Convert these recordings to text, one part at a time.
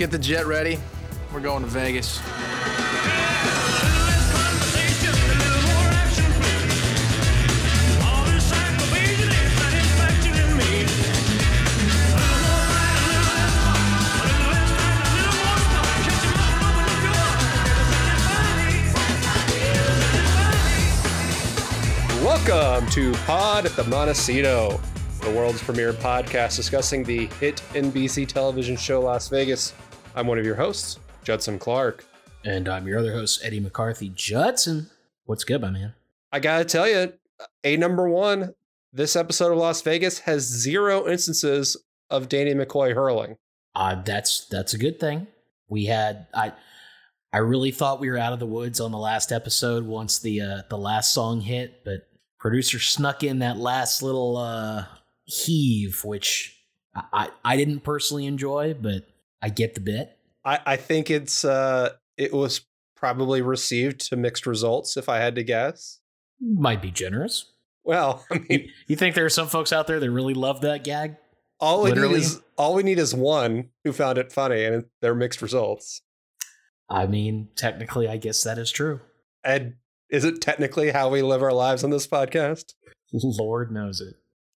Get the jet ready. We're going to Vegas. Welcome to Pod at the Montecito, the world's premier podcast discussing the hit NBC television show Las Vegas. I'm one of your hosts, Judson Clark. And I'm your other host, Eddie McCarthy Judson. What's good, my man? I gotta tell you, a number one, this episode of Las Vegas has zero instances of Danny McCoy hurling. Uh, that's that's a good thing. We had I I really thought we were out of the woods on the last episode once the uh, the last song hit, but producer snuck in that last little uh, heave, which I, I didn't personally enjoy, but I get the bit. I, I think it's uh it was probably received to mixed results if I had to guess. Might be generous. Well, I mean, You, think there are some folks out there that really love that gag? all we need is all we need is one who found it funny, and they're mixed results. I mean, technically, I guess that is true. And is it technically how we live our lives on this podcast? Lord knows it.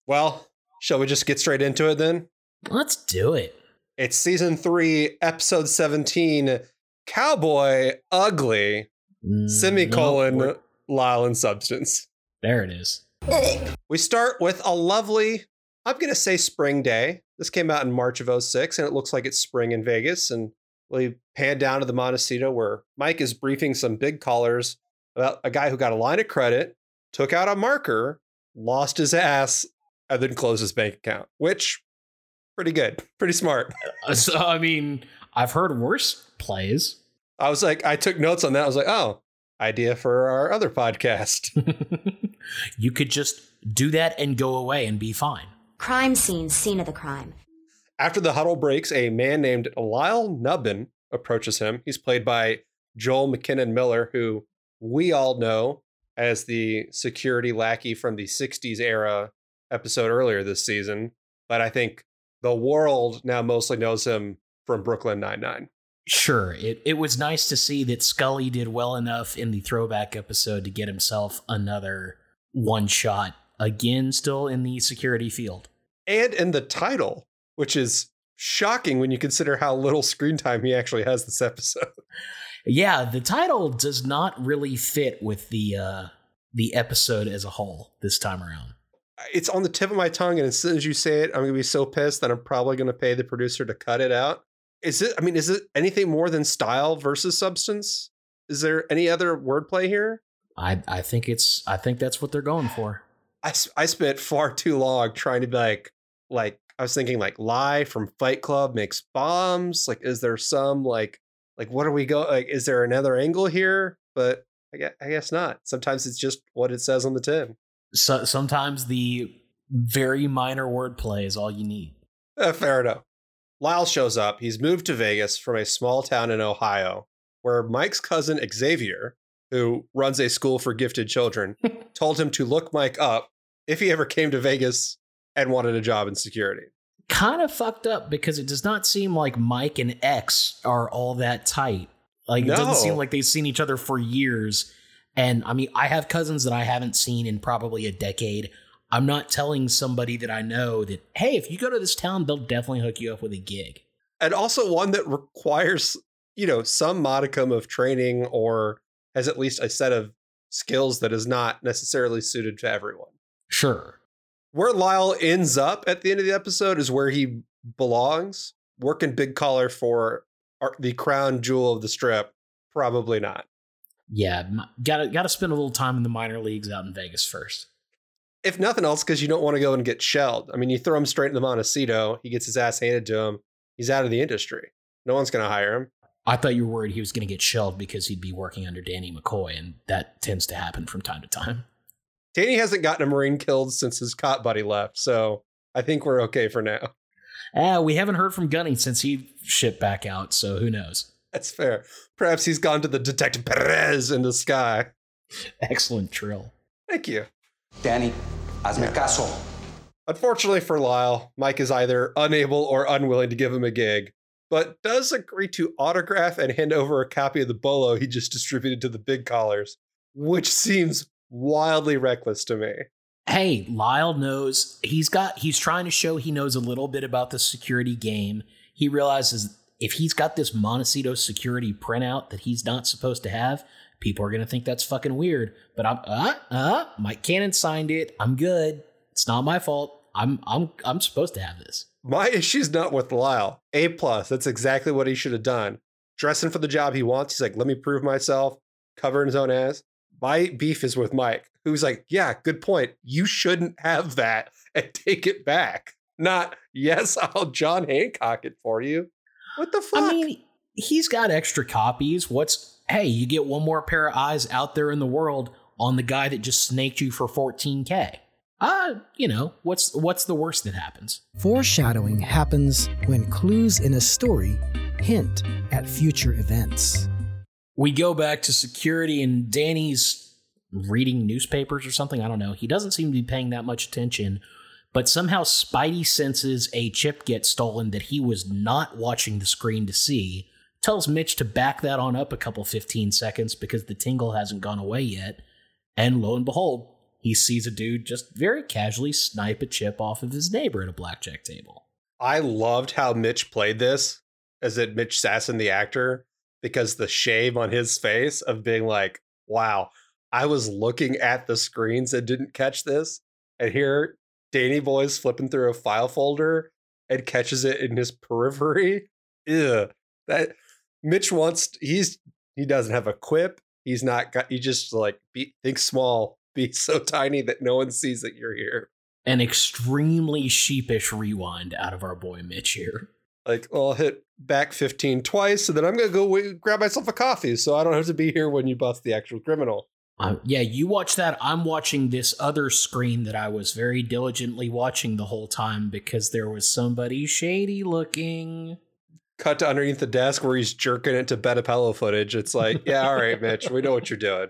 Well, shall we just get straight into it then? Let's do it. It's season three, episode 17, Cowboy Ugly, Mm, semicolon, no, Lyle and Substance. there it is. We start with a lovely, I'm going to say spring day. This came out in March of 06, and it looks like it's spring in Vegas. And we pan down to the Montecito where Mike is briefing some big callers about a guy who got a line of credit, took out a marker, lost his ass, and then closed his bank account, which pretty good, pretty smart. Uh, So, I mean, I've heard worse plays. I was like, I took notes on that. I was like, oh, idea for our other podcast. you could just do that and go away and be fine. Crime scene, scene of the crime. After the huddle breaks, a man named Lyle Nubbin approaches him. He's played by Joel McKinnon Miller, who we all know as the security lackey from the 60s era episode earlier this season. But I think the world now mostly knows him from Brooklyn Nine-Nine. Sure, it, it was nice to see that Scully did well enough in the throwback episode to get himself another one shot again, still in the security field. And in the title, which is shocking when you consider how little screen time he actually has this episode. Yeah, the title does not really fit with the uh, the episode as a whole this time around. It's on the tip of my tongue, and as soon as you say it, I'm gonna be so pissed that I'm probably gonna pay the producer to cut it out. Is it? I mean, is it anything more than style versus substance? Is there any other wordplay here? I I think it's I think that's what they're going for. I I spent far too long trying to be like like I was thinking like lie from Fight Club makes bombs. Like, is there some like like what are we go like? Is there another angle here? But I guess, I guess not. Sometimes it's just what it says on the tin. So sometimes the very minor wordplay is all you need. Uh, fair enough. Lyle shows up. He's moved to Vegas from a small town in Ohio where Mike's cousin Xavier, who runs a school for gifted children, told him to look Mike up if he ever came to Vegas and wanted a job in security. Kind of fucked up because it does not seem like Mike and X are all that tight. Like it doesn't seem like they've seen each other for years. And I mean, I have cousins that I haven't seen in probably a decade. I'm not telling somebody that I know that, hey, if you go to this town, they'll definitely hook you up with a gig. And also one that requires, you know, some modicum of training or has at least a set of skills that is not necessarily suited to everyone. Sure. Where Lyle ends up at the end of the episode is where he belongs. Working big collar for uh, the crown jewel of the strip. Probably not. Yeah, gotta gotta spend a little time in the minor leagues out in Vegas first. If nothing else, because you don't want to go and get shelled. I mean, you throw him straight in the Montecito, he gets his ass handed to him. He's out of the industry. No one's going to hire him. I thought you were worried he was going to get shelled because he'd be working under Danny McCoy, and that tends to happen from time to time. Danny hasn't gotten a Marine killed since his cop buddy left, so I think we're okay for now. Ah, we haven't heard from Gunny since he shipped back out, so who knows? That's fair. Perhaps he's gone to the Detective Perez in the sky. Excellent trill. Thank you. Danny, hazme caso. Unfortunately for Lyle, Mike is either unable or unwilling to give him a gig. but does agree to autograph and hand over a copy of the bolo he just distributed to the big collars, which seems wildly reckless to me. Hey, Lyle knows he's got he's trying to show he knows a little bit about the security game. He realizes if he's got this Montecito security printout that he's not supposed to have, people are going to think that's fucking weird. But I'm uh uh Mike Cannon signed it. I'm good. It's not my fault. I'm I'm I'm supposed to have this. My issue's not with Lyle. A plus. That's exactly what he should have done. Dressing for the job he wants. He's like, let me prove myself. Covering his own ass. My beef is with Mike, who's like, yeah, good point. You shouldn't have that and take it back. Not, yes, I'll John Hancock it for you. What the fuck? I mean, he's got extra copies. What's hey, you get one more pair of eyes out there in the world on the guy that just snaked you for 14k. Uh, you know, what's what's the worst that happens? Foreshadowing happens when clues in a story hint at future events. We go back to security and Danny's reading newspapers or something. I don't know. He doesn't seem to be paying that much attention, but somehow Spidey senses a chip get stolen that he was not watching the screen to see. Tells Mitch to back that on up a couple 15 seconds because the tingle hasn't gone away yet. And lo and behold, he sees a dude just very casually snipe a chip off of his neighbor at a blackjack table. I loved how Mitch played this as it Mitch Sasson, the actor, because the shame on his face of being like, wow, I was looking at the screens and didn't catch this. And here, Danny Boy's flipping through a file folder and catches it in his periphery. Ew. That Mitch wants he's he doesn't have a quip. He's not got he just like be, think small, be so tiny that no one sees that you're here. An extremely sheepish rewind out of our boy Mitch here. Like, well, I'll hit back 15 twice, and then I'm going to go wait, grab myself a coffee so I don't have to be here when you bust the actual criminal. Uh, yeah, you watch that. I'm watching this other screen that I was very diligently watching the whole time because there was somebody shady looking. Cut to underneath the desk where he's jerking it to Bettapello footage. It's like, yeah, all right, Mitch, we know what you're doing.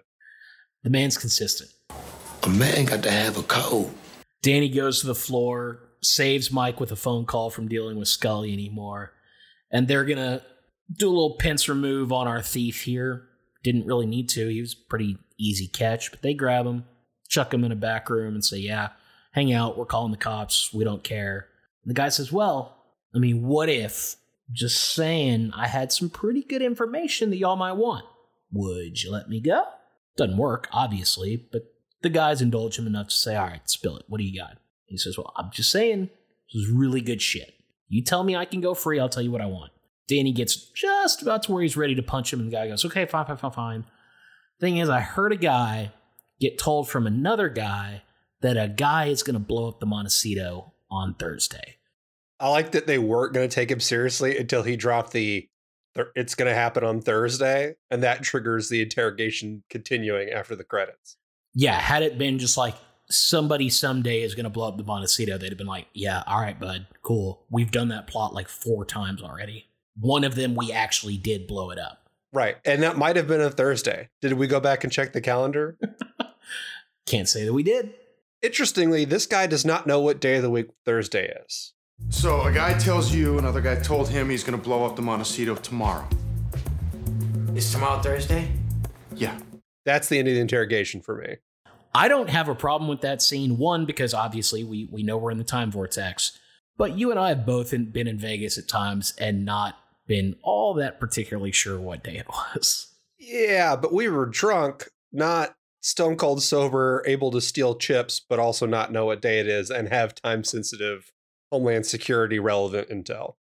The man's consistent. A man got to have a code. Danny goes to the floor, saves Mike with a phone call from dealing with Scully anymore. And they're going to do a little pincer move on our thief here. Didn't really need to. He was pretty easy catch, but they grab him, chuck him in a back room, and say, Yeah, hang out. We're calling the cops. We don't care. And the guy says, Well, I mean, what if, just saying, I had some pretty good information that y'all might want? Would you let me go? Doesn't work, obviously, but the guys indulge him enough to say, All right, spill it. What do you got? He says, Well, I'm just saying, this is really good shit. You tell me I can go free, I'll tell you what I want. Danny gets just about to where he's ready to punch him, and the guy goes, Okay, fine, fine, fine, fine. Thing is, I heard a guy get told from another guy that a guy is going to blow up the Montecito on Thursday. I like that they weren't going to take him seriously until he dropped the it's going to happen on Thursday, and that triggers the interrogation continuing after the credits. Yeah, had it been just like somebody someday is going to blow up the Montecito, they'd have been like, yeah, all right, bud, cool. We've done that plot like four times already. One of them, we actually did blow it up. Right. And that might have been a Thursday. Did we go back and check the calendar? Can't say that we did. Interestingly, this guy does not know what day of the week Thursday is. So a guy tells you another guy told him he's gonna blow up the Montecito tomorrow. Is tomorrow Thursday? Yeah. That's the end of the interrogation for me. I don't have a problem with that scene. One, because obviously we, we know we're in the time vortex, but you and I have both been in Vegas at times and not been all that particularly sure what day it was. Yeah, but we were drunk, not stone cold sober, able to steal chips, but also not know what day it is and have time sensitive Homeland Security relevant intel.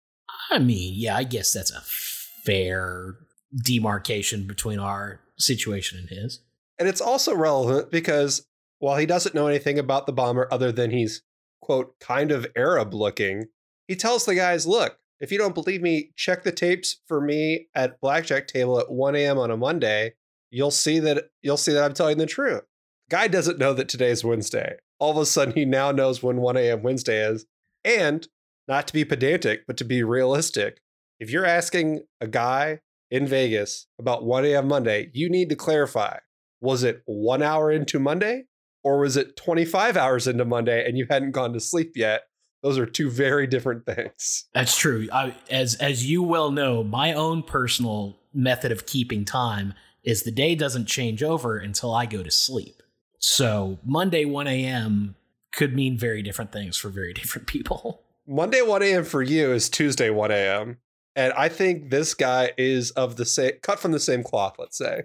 I mean, yeah, I guess that's a fair demarcation between our situation and his. And it's also relevant because while he doesn't know anything about the bomber other than he's, quote, kind of Arab looking, he tells the guys, look, if you don't believe me, check the tapes for me at blackjack table at 1 a.m. on a Monday. You'll see that you'll see that I'm telling the truth. Guy doesn't know that today's Wednesday. All of a sudden, he now knows when 1 a.m. Wednesday is. And not to be pedantic, but to be realistic, if you're asking a guy in Vegas about 1 a.m. Monday, you need to clarify was it one hour into Monday or was it 25 hours into Monday and you hadn't gone to sleep yet? Those are two very different things. That's true. I, as as you well know, my own personal method of keeping time is the day doesn't change over until I go to sleep. So Monday 1 a.m. could mean very different things for very different people. Monday 1 a.m. for you is Tuesday 1 a.m. And I think this guy is of the same cut from the same cloth, let's say.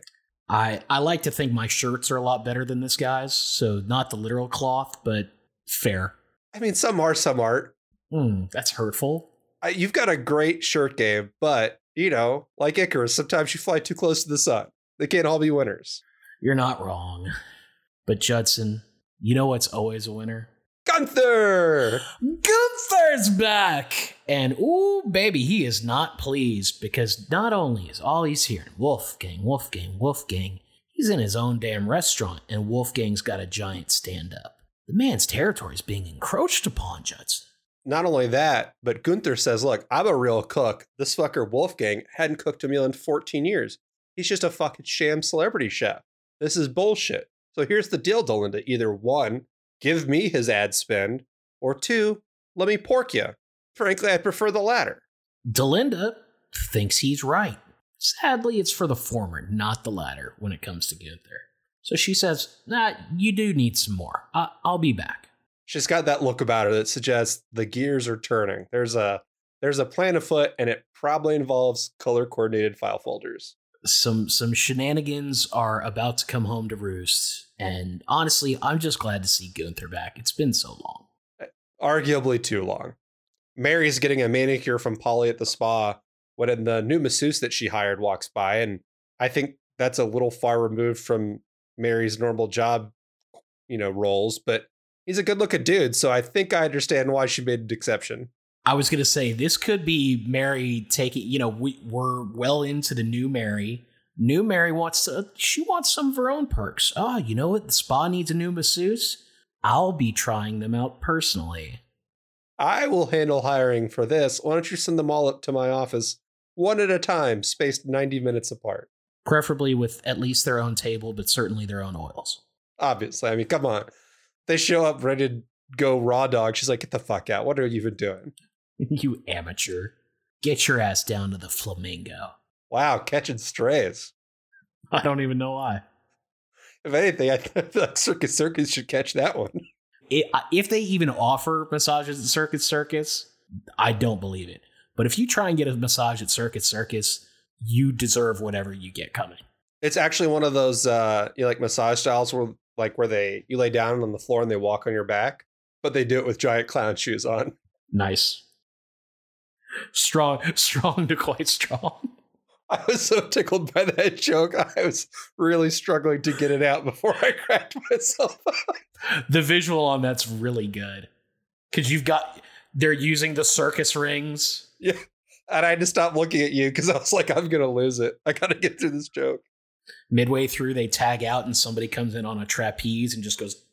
I I like to think my shirts are a lot better than this guy's, so not the literal cloth, but fair. I mean, some are, some aren't. Hmm, that's hurtful. I, you've got a great shirt game, but you know, like Icarus, sometimes you fly too close to the sun. They can't all be winners. You're not wrong. But Judson, you know what's always a winner? Gunther! Gunther's back! And ooh, baby, he is not pleased because not only is all he's hearing Wolfgang, Wolfgang, Wolfgang, he's in his own damn restaurant and Wolfgang's got a giant stand up. The man's territory is being encroached upon, Judson. Not only that, but Gunther says, Look, I'm a real cook. This fucker Wolfgang hadn't cooked a meal in 14 years. He's just a fucking sham celebrity chef. This is bullshit. So here's the deal, Delinda. Either one, give me his ad spend, or two, let me pork you. Frankly, I prefer the latter. Delinda thinks he's right. Sadly, it's for the former, not the latter, when it comes to Gunther. So she says, Nah, you do need some more. I- I'll be back. She's got that look about her that suggests the gears are turning. There's a there's a plan afoot, and it probably involves color coordinated file folders. Some some shenanigans are about to come home to roost, and honestly, I'm just glad to see Gunther back. It's been so long. Arguably too long. Mary's getting a manicure from Polly at the spa when the new masseuse that she hired walks by, and I think that's a little far removed from Mary's normal job, you know, roles, but he's a good looking dude, so I think I understand why she made an exception. I was gonna say this could be Mary taking. You know, we we're well into the new Mary. New Mary wants to. She wants some of her own perks. Oh, you know what? The spa needs a new masseuse. I'll be trying them out personally. I will handle hiring for this. Why don't you send them all up to my office, one at a time, spaced 90 minutes apart? Preferably with at least their own table, but certainly their own oils. Obviously. I mean, come on. They show up ready to go raw dog. She's like, get the fuck out. What are you even doing? you amateur. Get your ass down to the flamingo. Wow, catching strays. I don't even know why. If anything, I feel like Circus Circus should catch that one. It, if they even offer massages at Circus Circus, I don't believe it. But if you try and get a massage at Circus Circus, you deserve whatever you get coming. It's actually one of those uh you know, like massage styles where like where they you lay down on the floor and they walk on your back, but they do it with giant clown shoes on. Nice. Strong, strong to quite strong. I was so tickled by that joke. I was really struggling to get it out before I cracked myself up. The visual on that's really good. Cause you've got they're using the circus rings. Yeah. And I had to stop looking at you because I was like, I'm gonna lose it. I gotta get through this joke. Midway through, they tag out and somebody comes in on a trapeze and just goes.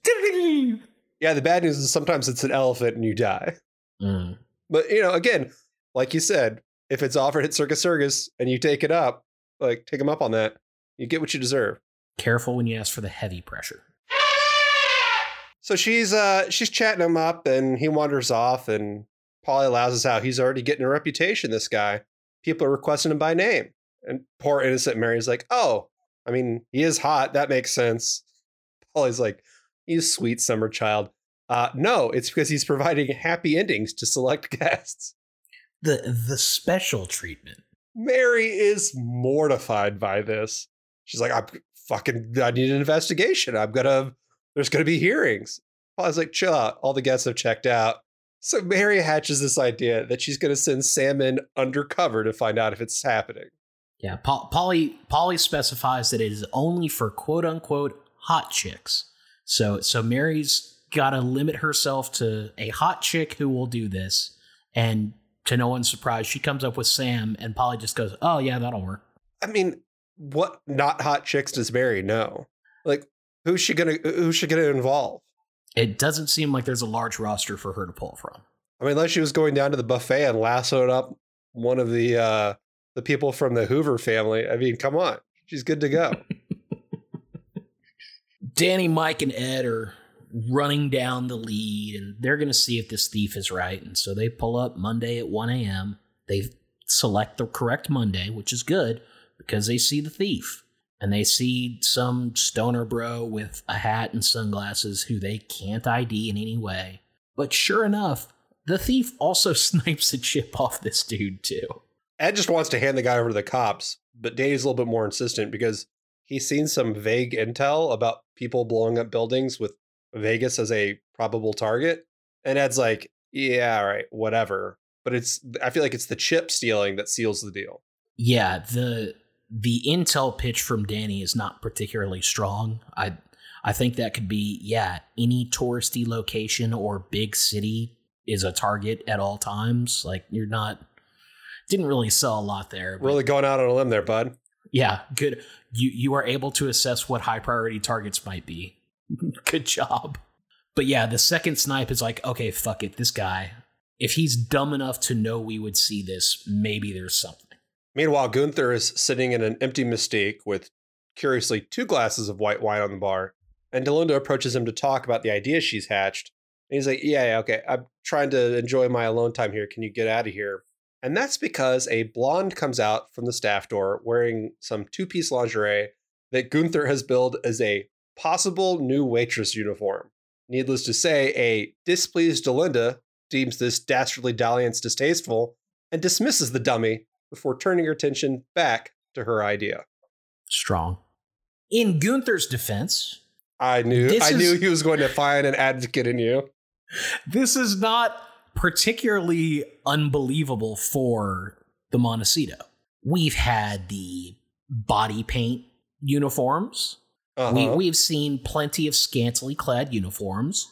Yeah, the bad news is sometimes it's an elephant and you die. Mm. But you know, again, like you said, if it's offered at Circus Circus and you take it up, like take them up on that, you get what you deserve. Careful when you ask for the heavy pressure. So she's uh she's chatting him up and he wanders off and Polly allows us out. He's already getting a reputation, this guy. People are requesting him by name. And poor innocent Mary's like, oh, I mean, he is hot. That makes sense. Polly's like, you sweet summer child. Uh, no, it's because he's providing happy endings to select guests. The the special treatment. Mary is mortified by this. She's like, I'm fucking, I need an investigation. I'm gonna, there's gonna be hearings. Polly's like, chill out. All the guests have checked out. So Mary hatches this idea that she's gonna send Sam in undercover to find out if it's happening. Yeah, Polly Polly specifies that it is only for quote unquote hot chicks. So so Mary's got to limit herself to a hot chick who will do this, and to no one's surprise, she comes up with Sam, and Polly just goes, "Oh yeah, that'll work." I mean, what not hot chicks does Mary know? Like, who's she gonna who's she gonna involve? It doesn't seem like there's a large roster for her to pull from. I mean, unless she was going down to the buffet and lassoed up one of the uh the people from the Hoover family. I mean, come on. She's good to go. Danny, Mike, and Ed are running down the lead and they're going to see if this thief is right. And so they pull up Monday at 1 a.m. They select the correct Monday, which is good because they see the thief and they see some stoner bro with a hat and sunglasses who they can't ID in any way. But sure enough, the thief also snipes a chip off this dude too. Ed just wants to hand the guy over to the cops, but Danny's a little bit more insistent because he's seen some vague intel about people blowing up buildings with Vegas as a probable target. And Ed's like, yeah, all right, whatever. But it's I feel like it's the chip stealing that seals the deal. Yeah, the the intel pitch from Danny is not particularly strong. I I think that could be yeah, any touristy location or big city is a target at all times. Like you're not didn't really sell a lot there. but- Really going out on a limb there, bud. yeah, good. You you are able to assess what high priority targets might be. good job. But yeah, the second snipe is like, okay, fuck it, this guy. If he's dumb enough to know we would see this, maybe there's something. Meanwhile, Gunther is sitting in an empty Mystique with, curiously, two glasses of white wine on the bar. And Delinda approaches him to talk about the idea she's hatched. And he's like, Yeah, yeah, okay. I'm trying to enjoy my alone time here. Can you get out of here? And that's because a blonde comes out from the staff door wearing some two piece lingerie that Gunther has billed as a possible new waitress uniform. Needless to say, a displeased Delinda deems this dastardly dalliance distasteful and dismisses the dummy before turning her attention back to her idea. Strong. In Gunther's defense, I knew I knew he was going to find an advocate in you. this is not particularly unbelievable for the Montecito. We've had the body paint uniforms. Uh-huh. We, we've seen plenty of scantily clad uniforms.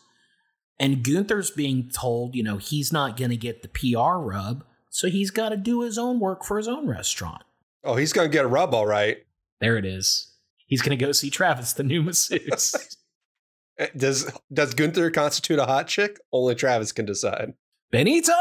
And Gunther's being told, you know, he's not going to get the PR rub, so he's got to do his own work for his own restaurant. oh, he's going to get a rub all right. There it is. He's going to go see Travis, the new masseuse. Eh, Does does Gunther constitute a hot chick? Only Travis can decide. Benito!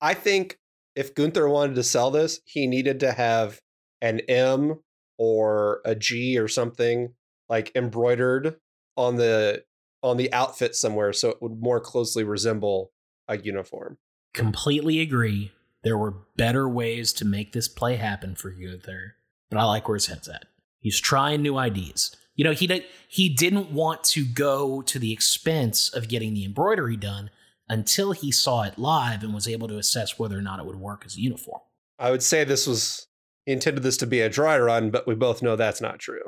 I think if Gunther wanted to sell this, he needed to have an M or a G or something like embroidered on the on the outfit somewhere so it would more closely resemble a uniform. Completely agree. There were better ways to make this play happen for Gunther, but I like where his head's at. He's trying new ideas. You know, he did, he didn't want to go to the expense of getting the embroidery done until he saw it live and was able to assess whether or not it would work as a uniform. I would say this was he intended this to be a dry run, but we both know that's not true.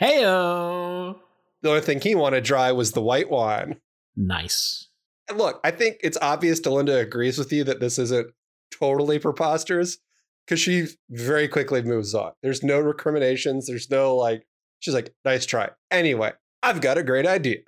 Heyo! The only thing he wanted dry was the white wine. Nice. Look, I think it's obvious Delinda agrees with you that this isn't totally preposterous because she very quickly moves on. There's no recriminations. There's no like, she's like, nice try. Anyway, I've got a great idea.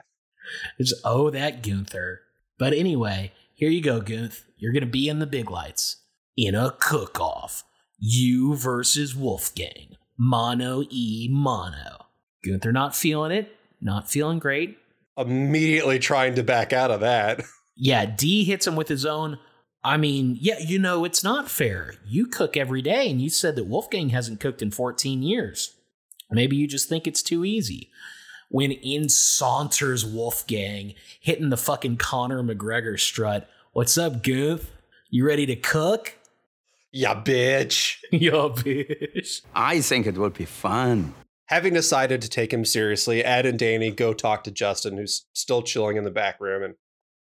It's oh that Gunther. But anyway, here you go, Gunth. You're gonna be in the big lights in a cook-off. You versus Wolfgang. Mono e mono. Gunther not feeling it, not feeling great. Immediately trying to back out of that. Yeah, D hits him with his own. I mean, yeah, you know, it's not fair. You cook every day, and you said that Wolfgang hasn't cooked in 14 years. Maybe you just think it's too easy. When in saunters Wolfgang, hitting the fucking Conor McGregor strut. What's up, Goof? You ready to cook? Yeah, bitch. Yo, bitch. I think it will be fun. Having decided to take him seriously, Ed and Danny go talk to Justin, who's still chilling in the back room. And,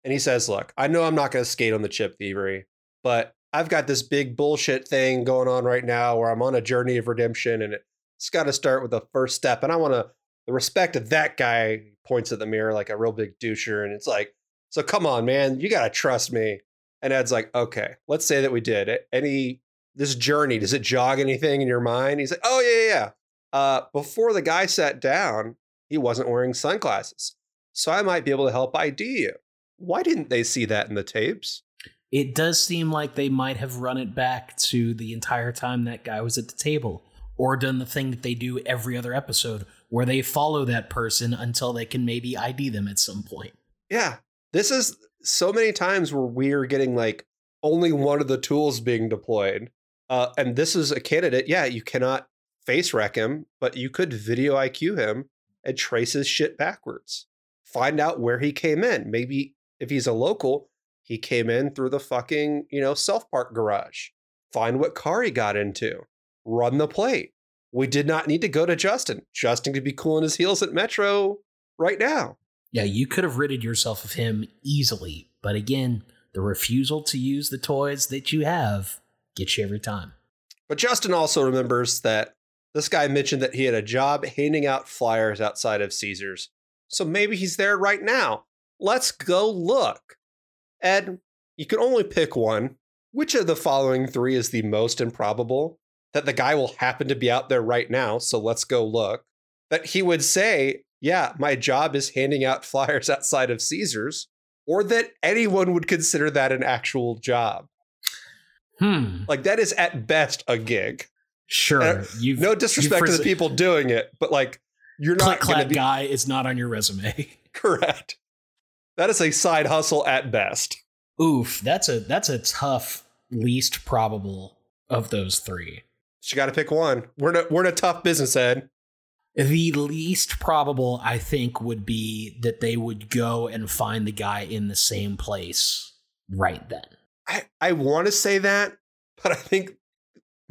and he says, Look, I know I'm not going to skate on the chip thievery, but I've got this big bullshit thing going on right now where I'm on a journey of redemption and it's got to start with the first step. And I want to, the respect of that guy points at the mirror like a real big doucher. And it's like, So come on, man, you got to trust me. And Ed's like, Okay, let's say that we did. Any, this journey, does it jog anything in your mind? He's like, Oh, yeah, yeah, yeah. Uh, before the guy sat down, he wasn't wearing sunglasses. So I might be able to help ID you. Why didn't they see that in the tapes? It does seem like they might have run it back to the entire time that guy was at the table, or done the thing that they do every other episode, where they follow that person until they can maybe ID them at some point. Yeah. This is so many times where we're getting like only one of the tools being deployed. Uh, and this is a candidate. Yeah, you cannot face wreck him, but you could video IQ him and trace his shit backwards. find out where he came in. Maybe if he's a local, he came in through the fucking, you know, self park garage. Find what car he got into. Run the plate. We did not need to go to Justin. Justin could be cooling his heels at Metro right now. Yeah, you could have ridded yourself of him easily, but again, the refusal to use the toys that you have gets you every time. But Justin also remembers that this guy mentioned that he had a job handing out flyers outside of Caesars. So maybe he's there right now. Let's go look. Ed, you can only pick one. Which of the following three is the most improbable? That the guy will happen to be out there right now, so let's go look. That he would say, Yeah, my job is handing out flyers outside of Caesars. Or that anyone would consider that an actual job. Hmm. Like, that is at best a gig. Sure. You've, no disrespect to the people doing it, but like you're not clack be guy is not on your resume. correct. That is a side hustle at best. Oof, that's a that's a tough least probable of those three. You got to pick one. We're in a, we're in a tough business, Ed. The least probable, I think, would be that they would go and find the guy in the same place right then. I I want to say that, but I think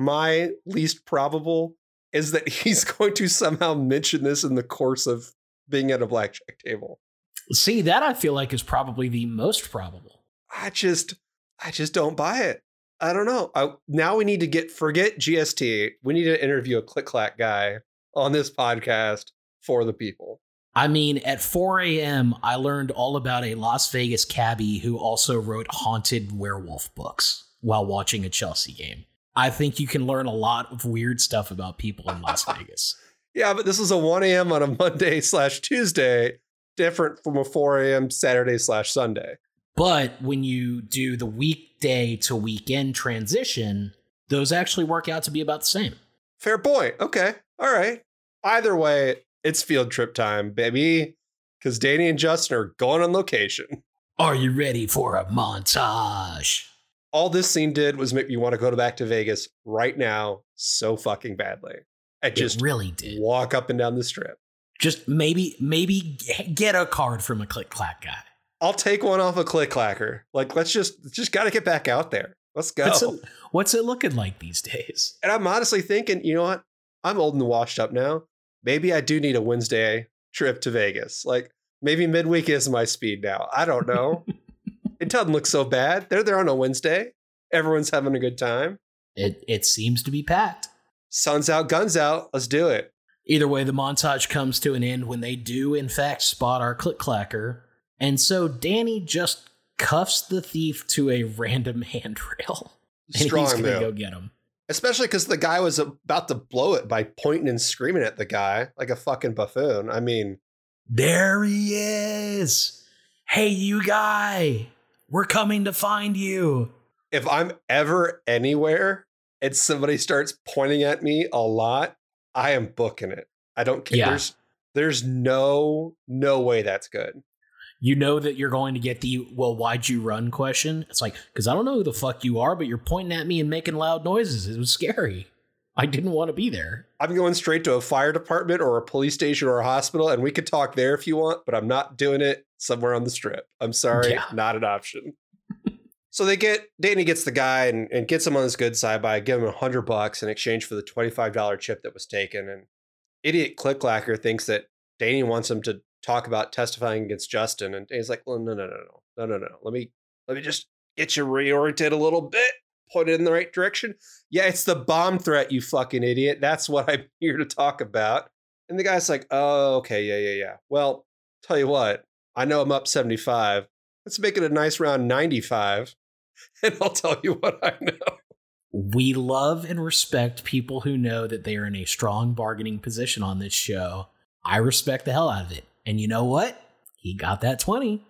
my least probable is that he's going to somehow mention this in the course of being at a blackjack table. See, that I feel like is probably the most probable. I just I just don't buy it. I don't know. I, now we need to get forget GST. We need to interview a click clack guy on this podcast for the people. I mean, at 4 a.m., I learned all about a Las Vegas cabbie who also wrote haunted werewolf books while watching a Chelsea game. I think you can learn a lot of weird stuff about people in Las Vegas. Yeah, but this is a 1 a.m. on a Monday slash Tuesday, different from a 4 a.m. Saturday slash Sunday. But when you do the weekday to weekend transition, those actually work out to be about the same. Fair point. Okay. All right. Either way, it's field trip time, baby. Because Danny and Justin are going on location. Are you ready for a montage? All this scene did was make me want to go back to Vegas right now so fucking badly. I just it really did. walk up and down the strip. Just maybe, maybe get a card from a click clack guy. I'll take one off a click clacker. Like, let's just just got to get back out there. Let's go. What's it, what's it looking like these days? And I'm honestly thinking, you know what? I'm old and washed up now. Maybe I do need a Wednesday trip to Vegas. Like maybe midweek is my speed now. I don't know. it doesn't look so bad. They're there on a Wednesday. Everyone's having a good time. It it seems to be packed. Sun's out, guns out. Let's do it. Either way, the montage comes to an end when they do, in fact, spot our click clacker. And so Danny just cuffs the thief to a random handrail. And Strong he's gonna move. go get him. Especially because the guy was about to blow it by pointing and screaming at the guy like a fucking buffoon. I mean, There he is. Hey, you guy. We're coming to find you. if I'm ever anywhere and somebody starts pointing at me a lot, I am booking it. I don't care. Yeah. There's there's no no way that's good. You know that you're going to get the, well, why'd you run question? It's like, because I don't know who the fuck you are, but you're pointing at me and making loud noises. It was scary. I didn't want to be there. I'm going straight to a fire department or a police station or a hospital, and we could talk there if you want, but I'm not doing it somewhere on the strip. I'm sorry, Yeah. not an option. so they get Danny gets the guy and, and gets him on his good side by giving him a hundred bucks in exchange for the $25 chip that was taken. And idiot Click Clacker thinks that Danny wants him to talk about testifying against Justin, and he's like, well, no, no, no, no, no, no, no. Let me let me just get you reoriented a little bit, point it in the right direction. Yeah, it's the bomb threat, you fucking idiot. That's what I'm here to talk about. And the guy's like, oh, okay, yeah, yeah, yeah. Well, tell you what, I know I'm up 75. Let's make it a nice round 95. And I'll tell you what I know. We love and respect people who know that they are in a strong bargaining position on this show. I respect the hell out of it. And you know what? He got that 20.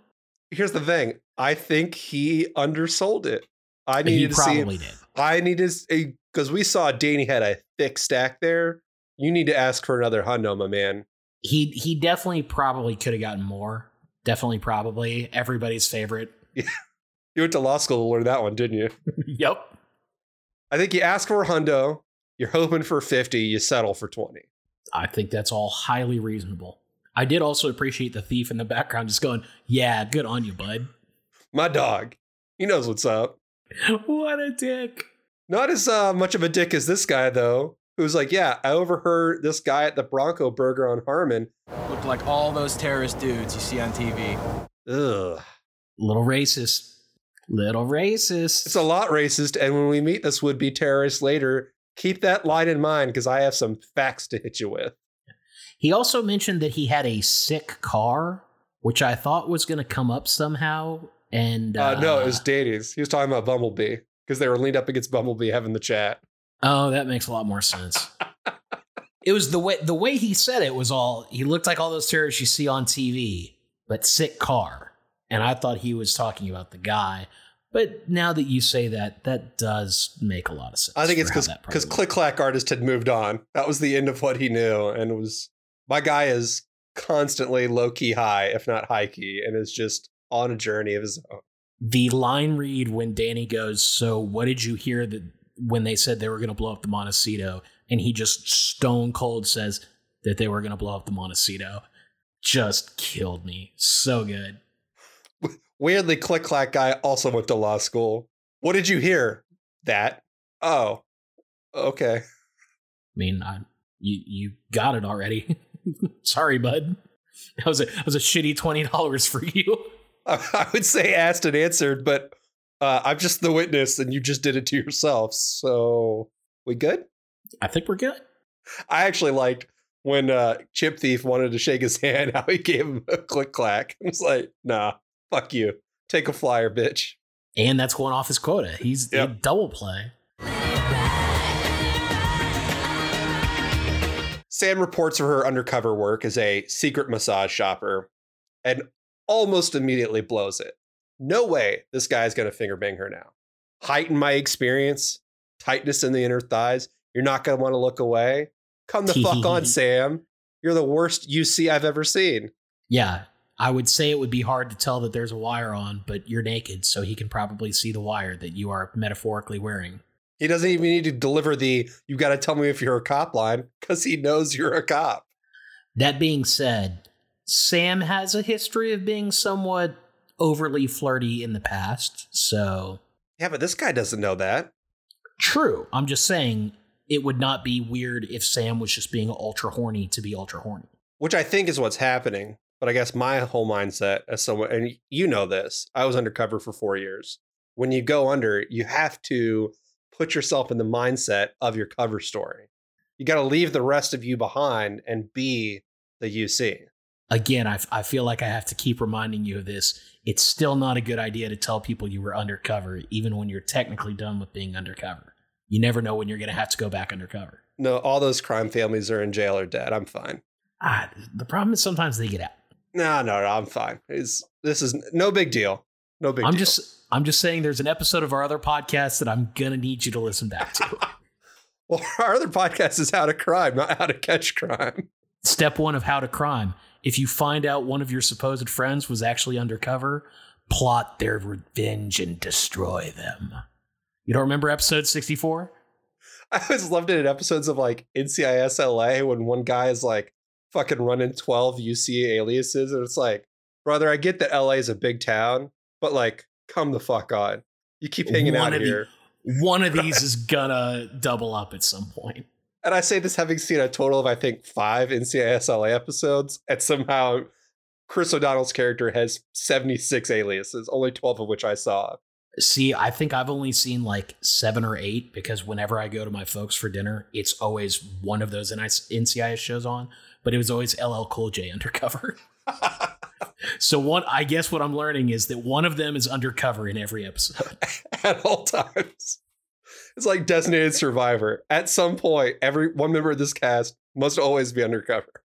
Here's the thing. I think he undersold it. I He needed to see did. I need to because we saw Danny had a thick stack there. You need to ask for another hundo, my man. He he definitely probably could have gotten more. Definitely probably everybody's favorite. You went to law school to learn that one, didn't you? yep. I think you ask for a hundo. You're hoping for 50. You settle for 20. I think that's all highly reasonable. I did also appreciate the thief in the background just going, "Yeah, good on you, bud." My dog. He knows what's up. what a dick. Not as uh, much of a dick as this guy, though, who's like, yeah, I overheard this guy at the Bronco Burger on Harmon. Looked like all those terrorist dudes you see on TV. Ugh. Little racist. Little racist. It's a lot racist, and when we meet this would be terrorist later, keep that line in mind because I have some facts to hit you with. He also mentioned that he had a sick car, which I thought was going to come up somehow. And Uh, uh, no, it was Davies. He was talking about Bumblebee because they were leaned up against Bumblebee having the chat. Oh, that makes a lot more sense. it was the way the way he said it was all he looked like all those terrorists you see on TV, but sick car. And I thought he was talking about the guy. But now that you say that, that does make a lot of sense. I think it's because because Click Clack artist had moved on. That was the end of what he knew, and it was my guy is constantly low key high, if not high key, and is just on a journey of his own. the line read when Danny goes, "So what did you hear that when they said they were going to blow up the Montecito?" and he just stone cold says that they were going to blow up the Montecito, just killed me. So good. Weirdly, Click Clack guy also went to law school. What did you hear? That. Oh, okay. I mean, I, you you got it already. Sorry, bud. That was a that was a shitty twenty dollars for you. I would say asked and answered, but uh, I'm just the witness, and you just did it to yourself. So we good? I think we're good. I actually liked when uh, Chip Thief wanted to shake his hand, how he gave him a click clack. I was like, nah, fuck you. Take a flyer, bitch. And that's going off his quota. He's Yep. a double play. Sam reports for her undercover work as a secret massage shopper and almost immediately blows it. No way this guy's going to finger bang her now. Heighten my experience, tightness in the inner thighs. You're not going to want to look away. Come the fuck on, Sam. You're the worst UC I've ever seen. Yeah, I would say it would be hard to tell that there's a wire on, but you're naked, so he can probably see the wire that you are metaphorically wearing. He doesn't even need to deliver the "You've got to tell me if you're a cop line because he knows you're a cop. That being said, Sam has a history of being somewhat overly flirty in the past, so Yeah, but this guy doesn't know that. true. I'm just saying it would not be weird if Sam was just being ultra horny to be ultra horny. which I think is what's happening. But I guess my whole mindset as someone, and you know this, I was undercover for four years. When you go under, you have to put yourself in the mindset of your cover story. You got to leave the rest of you behind and be the UC. Again, I, I feel like I have to keep reminding you of this. It's still not a good idea to tell people you were undercover, even when you're technically done with being undercover. You never know when you're going to have to go back undercover. No, all those crime families are in jail or dead. I'm fine. Ah, the problem is sometimes they get out. No, no, no I'm fine. It's, this is no big deal. No big I'm deal. just I'm just saying there's an episode of our other podcast that I'm gonna need you to listen back to. well, our other podcast is how to crime, not how to catch crime. Step one of how to crime. If you find out one of your supposed friends was actually undercover, plot their revenge and destroy them. You don't remember episode 64? I always loved it in episodes of like NCIS LA when one guy is like fucking running 12 UC aliases. And it's like, brother, I get that LA is a big town, but like, come the fuck on. You keep hanging One out of the- here. One of these is gonna double up at some point. And I say this having seen a total of, I think, five NCIS LA episodes. And somehow Chris O'Donnell's character has 76 aliases, only 12 of which I saw. See, I think I've only seen like seven or eight because whenever I go to my folks for dinner, it's always one of those NCIS shows on, but it was always LL Cool J undercover. so one, I guess what I'm learning is that one of them is undercover in every episode. at all times. It's like designated survivor. At some point, every one member of this cast must always be undercover.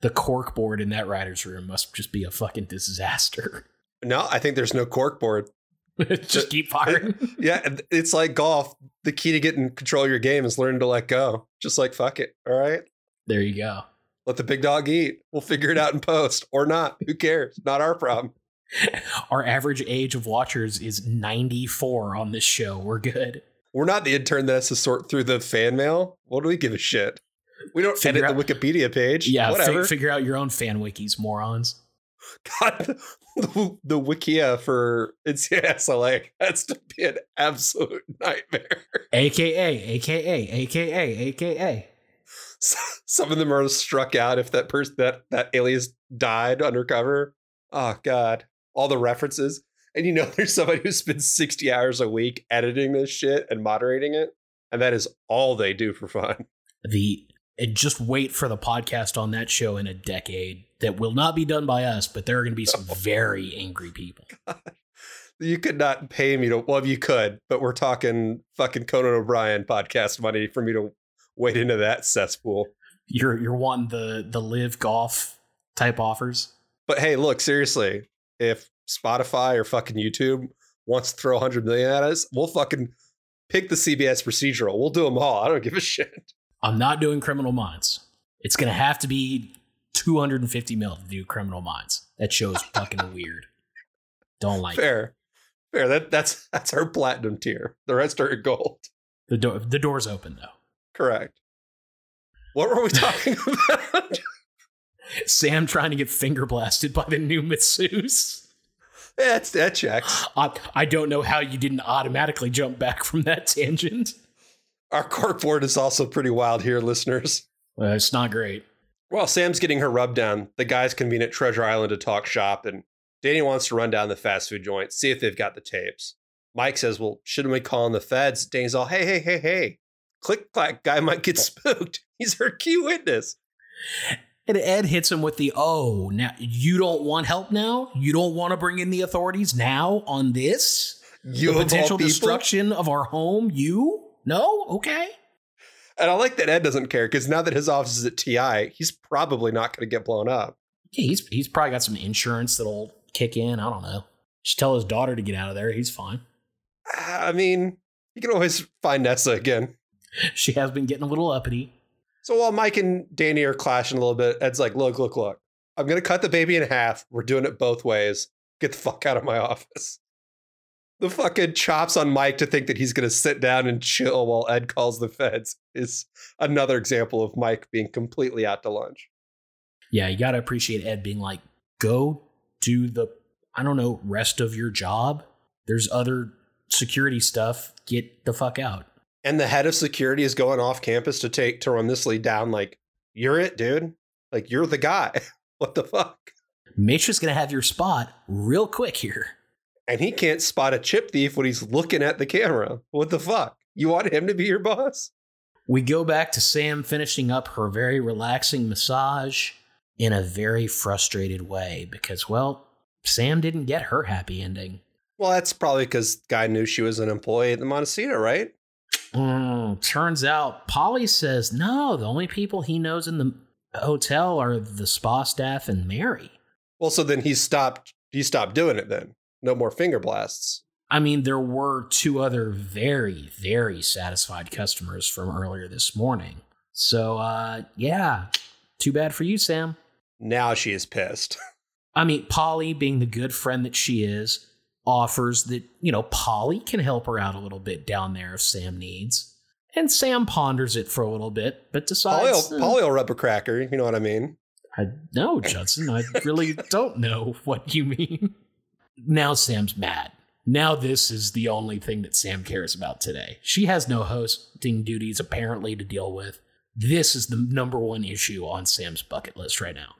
The cork board in that writer's room must just be a fucking disaster. No, I think there's no cork board. just keep firing. Yeah, it's like golf. The key to getting control of your game is learning to let go. Just like fuck it. All right. There you go. Let the big dog eat. We'll figure it out in post or not. Who cares? Not our problem. Our average age of watchers is 94 on this show. We're good. We're not the intern that has to sort through the fan mail. What do we give a shit? We don't Figure edit the Wikipedia page. Yeah, whatever. fi- figure out your own fan wikis, morons. God, the, the Wikia for NCIS LA has to be an absolute nightmare. AKA, AKA, AKA, AKA. Some of them are struck out if that person that that alias died undercover. Oh God, all the references, and you know there's somebody who spends sixty hours a week editing this shit and moderating it, and that is all they do for fun. The and just wait for the podcast on that show in a decade that will not be done by us, but there are going to be some very angry people. You could not pay me to. Well, you could, but we're talking fucking Conan O'Brien podcast money for me to wade into that cesspool. You're you're wanting the the live golf type offers. But hey, look, seriously, if Spotify or fucking YouTube wants to throw 100 million at us, we'll fucking pick the CBS procedural. We'll do them all. I don't give a shit. I'm not doing Criminal Minds. It's going to have to be 250 mil to do Criminal Minds. That show's fucking weird. Don't like it. Fair. Fair. That that's that's our platinum tier. The rest are gold. The door the door's open though. Correct. What were we talking about? Sam trying to get finger blasted by the new masseuse. yeah, that checks. I, I don't know how you didn't automatically jump back from that tangent. Our corkboard is also pretty wild here, listeners. Uh, it's not great. While Sam's getting her rub down, the guys convene at Treasure Island to talk shop, and Danny wants to run down the fast food joint, see if they've got the tapes. Mike says, Well, shouldn't we call in the feds? Danny's all, Hey, hey, hey, hey. Click clack guy might get spooked. He's her key witness. And Ed hits him with the oh, now you don't want help now? You don't want to bring in the authorities now on this? You the potential destruction of our home? You? No? Okay. And I like that Ed doesn't care because now that his office is at TI, he's probably not going to get blown up. Yeah, he's he's probably got some insurance that'll kick in. I don't know. Just tell his daughter to get out of there. He's fine. Ah, I mean, you can always find Nessa again. She has been getting a little uppity. So while Mike and Danny are clashing a little bit, Ed's like, look, look, look. I'm going to cut the baby in half. We're doing it both ways. Get the fuck out of my office. The fucking chops on Mike to think that he's going to sit down and chill while Ed calls the feds is another example of Mike being completely out to lunch. Yeah, you got to appreciate Ed being like, go do the, I don't know, rest of your job. There's other security stuff. Get the fuck out. And the head of security is going off campus to take to run this lead down. Like, you're it, dude. Like, you're the guy. what the fuck? Going to have your spot real quick here. And he can't spot a chip thief when he's looking at the camera. What the fuck? You want him to be your boss? We go back to Sam finishing up her very relaxing massage in a very frustrated way because, well, Sam didn't get her happy ending. Well, that's probably because guy knew she was an employee at the Montecito, right? Mm, turns out Polly says no, the only people he knows in the hotel are the spa staff and Mary. Well, so then he stopped. He stopped doing it. Then no more finger blasts. I mean, there were two other very, very satisfied customers from earlier this morning. So, uh, yeah, too bad for you, Sam. Now she is pissed. I mean, Polly, being the good friend that she is, offers that, you know, Polly can help her out a little bit down there if Sam needs. And Sam ponders it for a little bit, but decides. will, eh, Polly will rub a cracker. You know what I mean? I know, Judson. I really don't know what you mean. Now Sam's mad. Now this is the only thing that Sam cares about today. She has no hosting duties apparently to deal with. This is the number one issue on Sam's bucket list right now.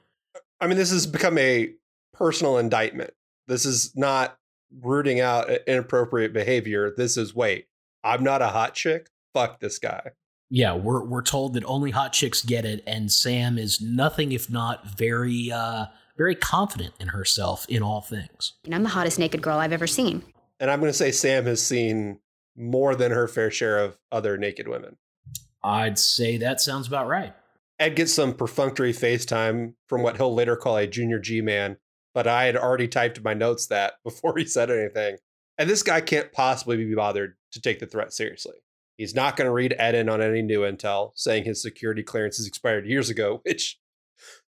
I mean, this has become a personal indictment. This is not rooting out inappropriate behavior. This is wait, I'm not a hot chick. Fuck this guy. Yeah, we're we're told that only hot chicks get it, and Sam is nothing if not very uh very confident in herself in all things. And I'm the hottest naked girl I've ever seen. And I'm going to say Sam has seen more than her fair share of other naked women. I'd say that sounds about right. Ed gets some perfunctory FaceTime from what he'll later call a junior G man, but I had already typed my notes that before he said anything. And this guy can't possibly be bothered to take the threat seriously. He's not going to read Ed in on any new intel, saying his security clearance has expired years ago, which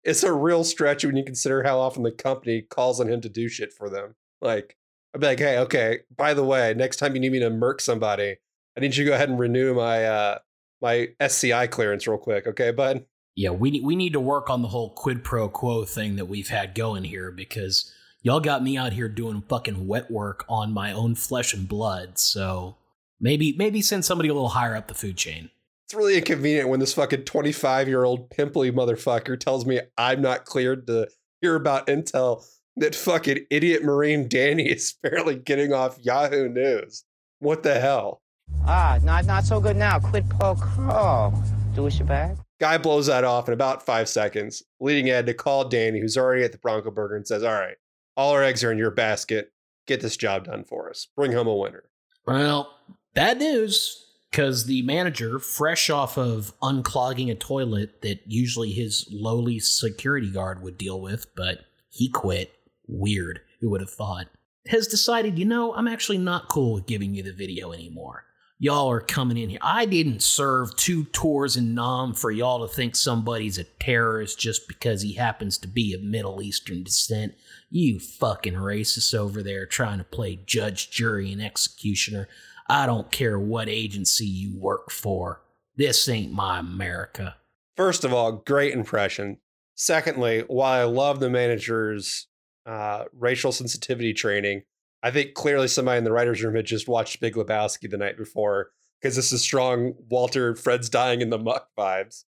is a real stretch when you consider how often the company calls on him to do shit for them. Like, I'd be like, hey, okay, by the way, next time you need me to merc somebody, I need you to go ahead and renew my uh my SCI clearance real quick, okay, bud? Yeah, we we need to work on the whole quid pro quo thing that we've had going here because y'all got me out here doing fucking wet work on my own flesh and blood. So maybe maybe send somebody a little higher up the food chain. It's really inconvenient when this fucking 25 year old pimply motherfucker tells me I'm not cleared to hear about intel that fucking idiot Marine Danny is apparently getting off Yahoo News. What the hell? Ah, not not so good now. Quid pro quo. Do us your bag. Guy blows that off in about five seconds, leading Ed to call Danny, who's already at the Bronco Burger, and says, All right, all our eggs are in your basket. Get this job done for us. Bring home a winner. Well, bad news, because the manager, fresh off of unclogging a toilet that usually his lowly security guard would deal with, but he quit. Weird. Who would have thought? Has decided, you know, I'm actually not cool with giving you the video anymore y'all are coming in here. I didn't serve two tours in Nam for y'all to think somebody's a terrorist just because he happens to be of Middle Eastern descent. You fucking racists over there trying to play judge, jury, and executioner. I don't care what agency you work for. This ain't my America. First of all, great impression. Secondly, while I love the manager's uh, racial sensitivity training, I think clearly somebody in the writers' room had just watched Big Lebowski the night before because this is strong Walter Fred's dying in the muck vibes.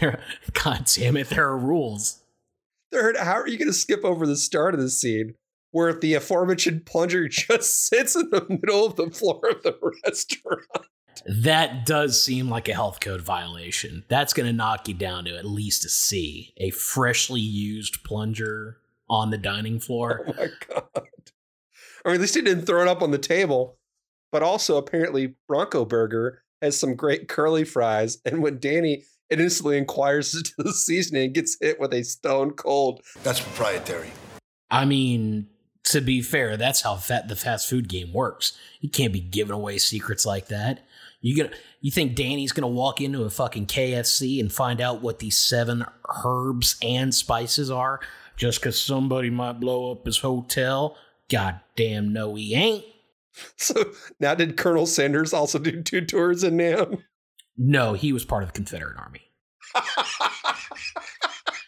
There, God damn it, there are rules. Third, how are you going to skip over the start of the scene where the aforementioned plunger just sits in the middle of the floor of the restaurant? That does seem like a health code violation. That's going to knock you down to at least a C. A freshly used plunger on the dining floor. Oh my God or at least he didn't throw it up on the table. But also, apparently, Bronco Burger has some great curly fries. And when Danny innocently inquires into the seasoning, and gets hit with a stone cold. That's proprietary. I mean, to be fair, that's how fat the fast food game works. You can't be giving away secrets like that. You gonna you think Danny's gonna walk into a fucking KFC and find out what these seven herbs and spices are just because somebody might blow up his hotel? God damn, no, he ain't. So now, did Colonel Sanders also do two tours in Nam? No, he was part of the Confederate Army.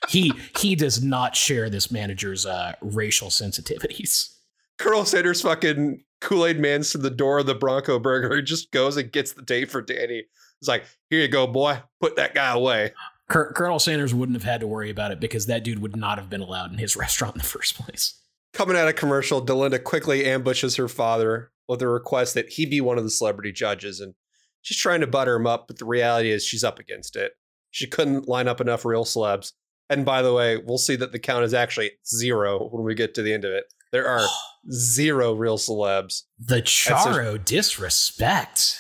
he he does not share this manager's uh, racial sensitivities. Colonel Sanders fucking Kool Aid Man's to the door of the Bronco Burger. He just goes and gets the date for Danny. It's like, here you go, boy. Put that guy away. Colonel Sanders wouldn't have had to worry about it because that dude would not have been allowed in his restaurant in the first place. Coming out of commercial, Delinda quickly ambushes her father with a request that he be one of the celebrity judges. And she's trying to butter him up, but the reality is she's up against it. She couldn't line up enough real celebs. And by the way, we'll see that the count is actually zero when we get to the end of it. There are zero real celebs. The Charo disrespect.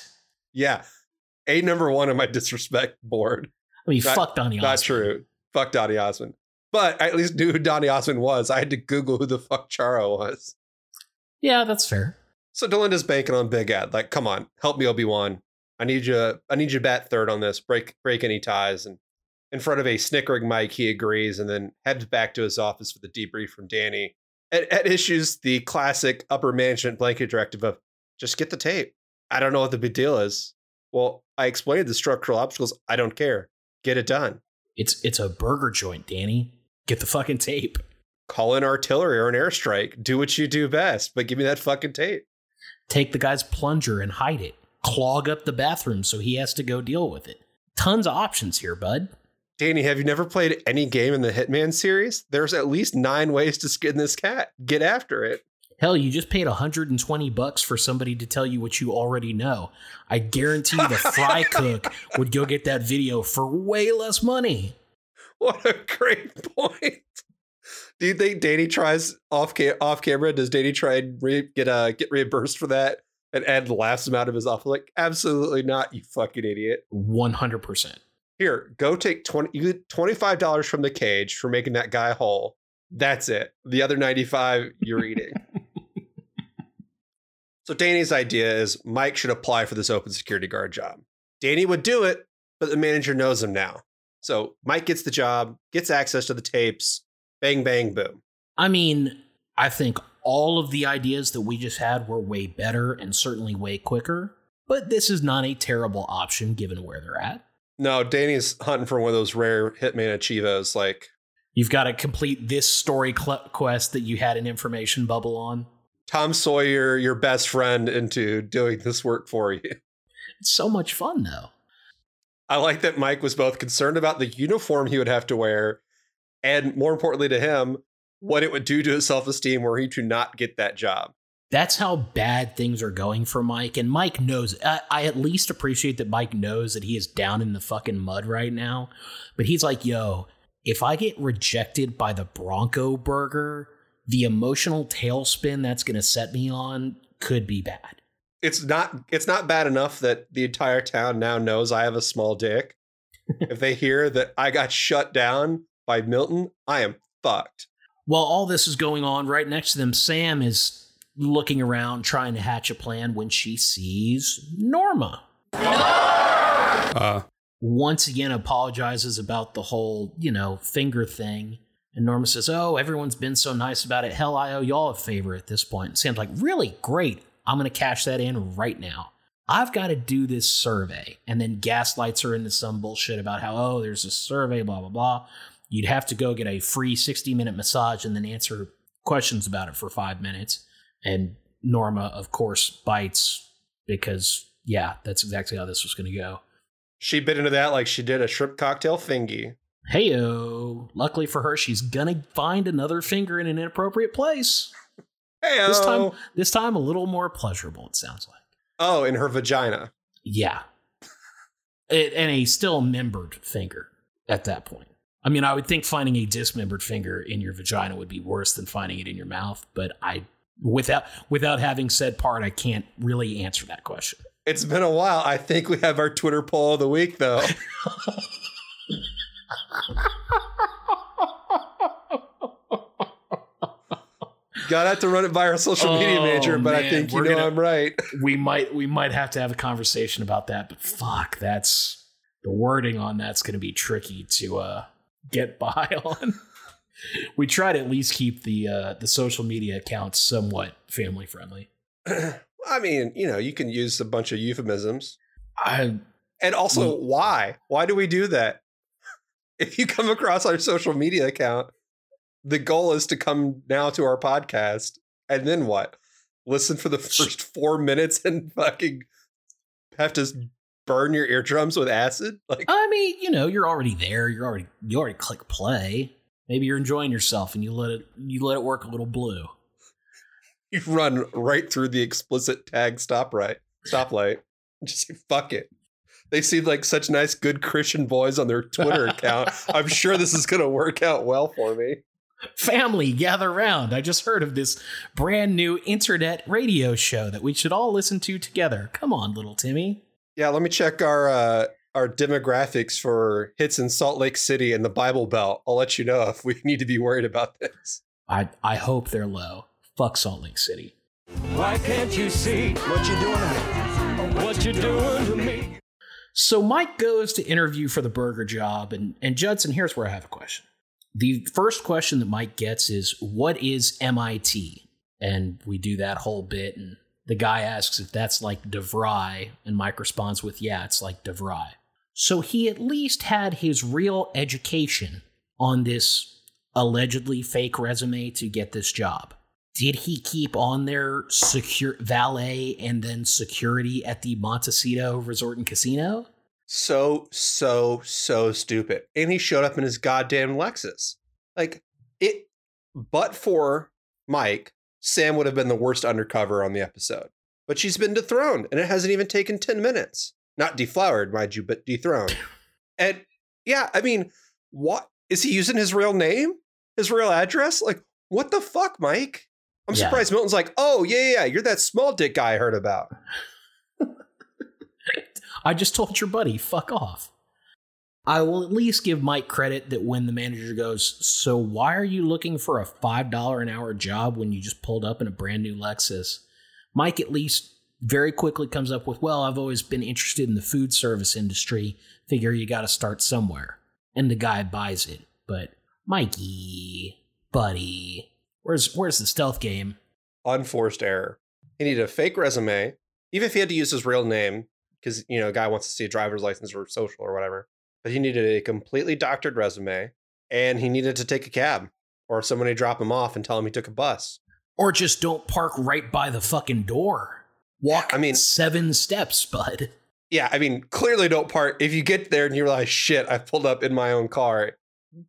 Yeah. A number one on my disrespect board. Oh, I mean, not, fuck Donny Osmond. Not true. Fuck Donny Osmond. But I at least knew who Donny Osmond was. I had to Google who the fuck Charo was. Yeah, that's fair. So Delinda's banking on Big Ed. Like, come on, help me, Obi Wan. I need you. I need you to bat third on this. Break break any ties. And in front of a snickering Mike, he agrees, and then heads back to his office for the debrief from Danny. Ed, Ed issues the classic upper management blanket directive of just get the tape. I don't know what the big deal is. Well, I explained the structural obstacles. I don't care. Get it done. It's it's a burger joint, Danny. Get the fucking tape. Call in artillery or an airstrike. Do what you do best, but give me that fucking tape. Take the guy's plunger and hide it. Clog up the bathroom so he has to go deal with it. Tons of options here, bud. Danny, have you never played any game in the Hitman series? There's at least nine ways to skin this cat. Get after it. Hell, you just paid 120 bucks for somebody to tell you what you already know. I guarantee the fry cook would go get that video for way less money. What a great point. Do you think Danny tries off ca- off camera? Does Danny try and re- get uh get reimbursed for that? And Ed laughs him out of his office. Like, absolutely not, you fucking idiot. One hundred percent. Here, go take twenty. You get twenty five dollars from the cage for making that guy whole. That's it. The other ninety five you're eating. so Danny's idea is Mike should apply for this open security guard job. Danny would do it, but the manager knows him now. So Mike gets the job, gets access to the tapes, bang, bang, boom. I mean, I think all of the ideas that we just had were way better and certainly way quicker, but this is not a terrible option given where they're at. No, Danny's hunting for one of those rare Hitman Achievos. Like You've got to complete this story cl- quest that you had an information bubble on. Tom Sawyer, your best friend, into doing this work for you. It's so much fun, though. I like that Mike was both concerned about the uniform he would have to wear, and more importantly to him, what it would do to his self esteem were he to not get that job. That's how bad things are going for Mike, and Mike knows. I, I at least appreciate that Mike knows that he is down in the fucking mud right now, but he's like, "Yo, if I get rejected by the Bronco Burger, the emotional tailspin that's going to set me on could be bad." It's not it's not bad enough that the entire town now knows I have a small dick. if they hear that I got shut down by Milton, I am fucked. While all this is going on, right next to them, Sam is looking around trying to hatch a plan when she sees Norma. Uh, Once again, apologizes about the whole, you know, finger thing. And Norma says, Oh, everyone's been so nice about it. Hell, I owe y'all a favor at this point. And Sam's like, Really? Great. I'm going to cash that in right now. I've got to do this survey. And then gaslights her into some bullshit about how, oh, there's a survey, blah, blah, blah. You'd have to go get a free 60 minute massage and then answer questions about it for five minutes. And Norma, of course, bites because, yeah, that's exactly how this was going to go. She bit into that like she did a shrimp cocktail fingy. Heyo. Luckily for her, she's gonna find another finger in an inappropriate place. Heyo. This time, this time a little more pleasurable. It sounds like. Oh, in her vagina. Yeah. It, and a still membered finger at that point. I mean, I would think finding a dismembered finger in your vagina would be worse than finding it in your mouth, but I without without having said part, I can't really answer that question. It's been a while. I think we have our Twitter poll of the week, though. Got out to run it by our social media Oh, manager, but I think you we're know gonna- I'm right. we might we might have to have a conversation about that, but fuck, that's the wording on that's going to be tricky to uh get by on. we try to at least keep the uh the social media accounts somewhat family friendly. I mean, you know, you can use a bunch of euphemisms. I And also, why? Why do we do that? If you come across our social media account, the goal is to come now to our podcast, and then what? Listen for the first four minutes and fucking have to burn your eardrums with acid? Like, I mean, you know, you're already there. You're already you already click play. Maybe you're enjoying yourself and you let it you let it work a little blue. you run right through the explicit tag stop right stoplight. Just say fuck it. They seem like such nice, good Christian boys on their Twitter account. I'm sure this is going to work out well for me. Family, gather round. I just heard of this brand new internet radio show that we should all listen to together. Come on, little Timmy. Yeah, let me check our uh, our demographics for hits in Salt Lake City and the Bible Belt. I'll let you know if we need to be worried about this. I I hope they're low. Fuck Salt Lake City. Why can't you see what you're doing to me? What you're doing to me? So Mike goes to interview for the burger job, and and Judson, here's where I have a question. The first question that Mike gets is, "What is MIT?" And we do that whole bit, and the guy asks if that's like DeVry, and Mike responds with, "Yeah, it's like DeVry." So he at least had his real education on this allegedly fake resume to get this job. Did he keep on there secure valet and then security at the Montecito Resort and Casino? So, so, so stupid. And he showed up in his goddamn Lexus. Like, it, but for Mike, Sam would have been the worst undercover on the episode. But she's been dethroned, and it hasn't even taken 10 minutes. Not deflowered, mind you, but dethroned. and yeah, I mean, what is he using his real name? His real address? Like, what the fuck, Mike? I'm Yeah. surprised Milton's like, oh, yeah, yeah, yeah, you're that small dick guy I heard about. I just told your buddy, fuck off. I will at least give Mike credit that when the manager goes, So why are you looking for a $5 an hour job when you just pulled up in a brand new Lexus? Mike at least very quickly comes up with, Well, I've always been interested in the food service industry. Figure you got to start somewhere. And the guy buys it. But Mikey, buddy, where's where's the stealth game? unforced error. He needed a fake resume. Even if he had to use his real name, because you know a guy wants to see a driver's license or social or whatever. But he needed a completely doctored resume, and he needed to take a cab or somebody drop him off and tell him he took a bus. Or just don't park right by the fucking door. Walk. I mean, seven steps, bud. Yeah, I mean, clearly don't park. If you get there and you realize, shit, I pulled up in my own car,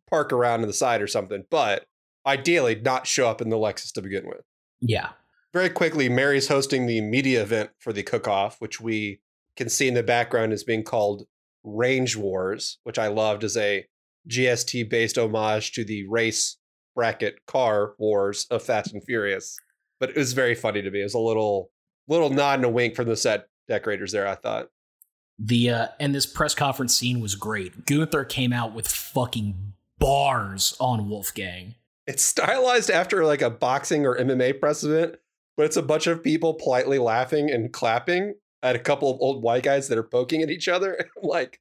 park around to the side or something. But ideally, not show up in the Lexus to begin with. Yeah. Very quickly, Mary's hosting the media event for the cook off, which we can see in the background is being called Range Wars, which I loved as a GST based homage to the race bracket car wars of Fast and Furious. But it was very funny to me. It was a little little nod and a wink from the set decorators there, I thought. The uh and this press conference scene was great. Gunther came out with fucking bars on Wolfgang. It's stylized after like a boxing or MMA precedent, but it's a bunch of people politely laughing and clapping at a couple of old white guys that are poking at each other. I'm like,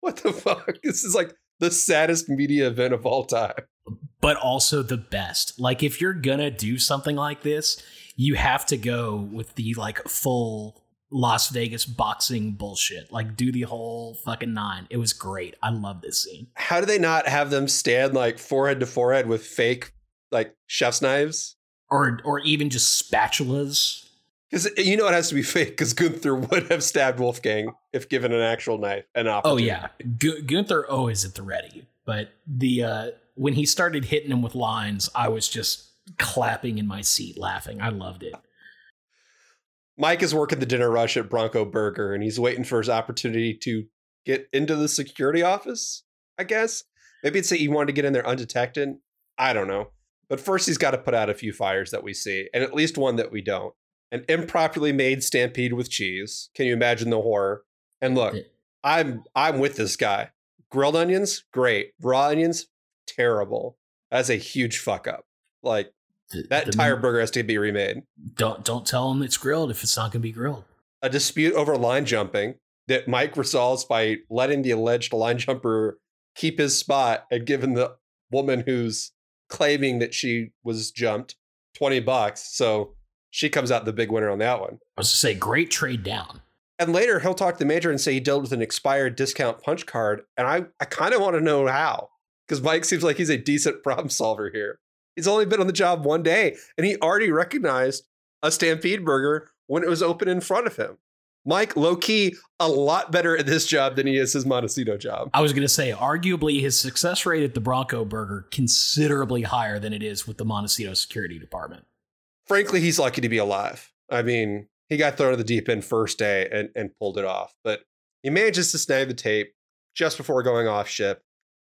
what the fuck? This is like the saddest media event of all time. But also the best. Like if you're gonna do something like this, you have to go with the like full Las Vegas boxing bullshit. Like do the whole fucking nine. It was great. I love this scene. How do they not have them stand like forehead to forehead with fake like chef's knives? Or or even just spatulas. Because you know it has to be fake because Gunther would have stabbed Wolfgang if given an actual knife. An opportunity. Oh yeah, Gu- Gunther always at the ready. But the uh, when he started hitting him with lines, I was just clapping in my seat, laughing. I loved it. Mike is working the dinner rush at Bronco Burger, and he's waiting for his opportunity to get into the security office. I guess maybe it's that he wanted to get in there undetected. I don't know. But first, he's got to put out a few fires that we see, and at least one that we don't an improperly made stampede with cheese. Can you imagine the horror? And look, I'm I'm with this guy. Grilled onions, great. Raw onions, terrible. That's a huge fuck up. Like The- that the entire min- burger has to be remade. Don't don't tell him it's grilled if it's not going to be grilled. A dispute over line jumping that Mike resolves by letting the alleged line jumper keep his spot and giving the woman who's claiming that she was jumped 20 bucks. So she comes out the big winner on that one. I was to say, great trade down. And later he'll talk to the major and say he dealt with an expired discount punch card. And I, I kind of want to know how. Because Mike seems like he's a decent problem solver here. He's only been on the job one day and he already recognized a Stampede burger when it was open in front of him. Mike, low key, a lot better at this job than he is his Montecito job. I was going to say, arguably, his success rate at the Bronco Burger considerably higher than it is with the Montecito Security Department. Frankly, he's lucky to be alive. I mean, he got thrown to the deep end first day and, and pulled it off, but he manages to snag the tape just before going off ship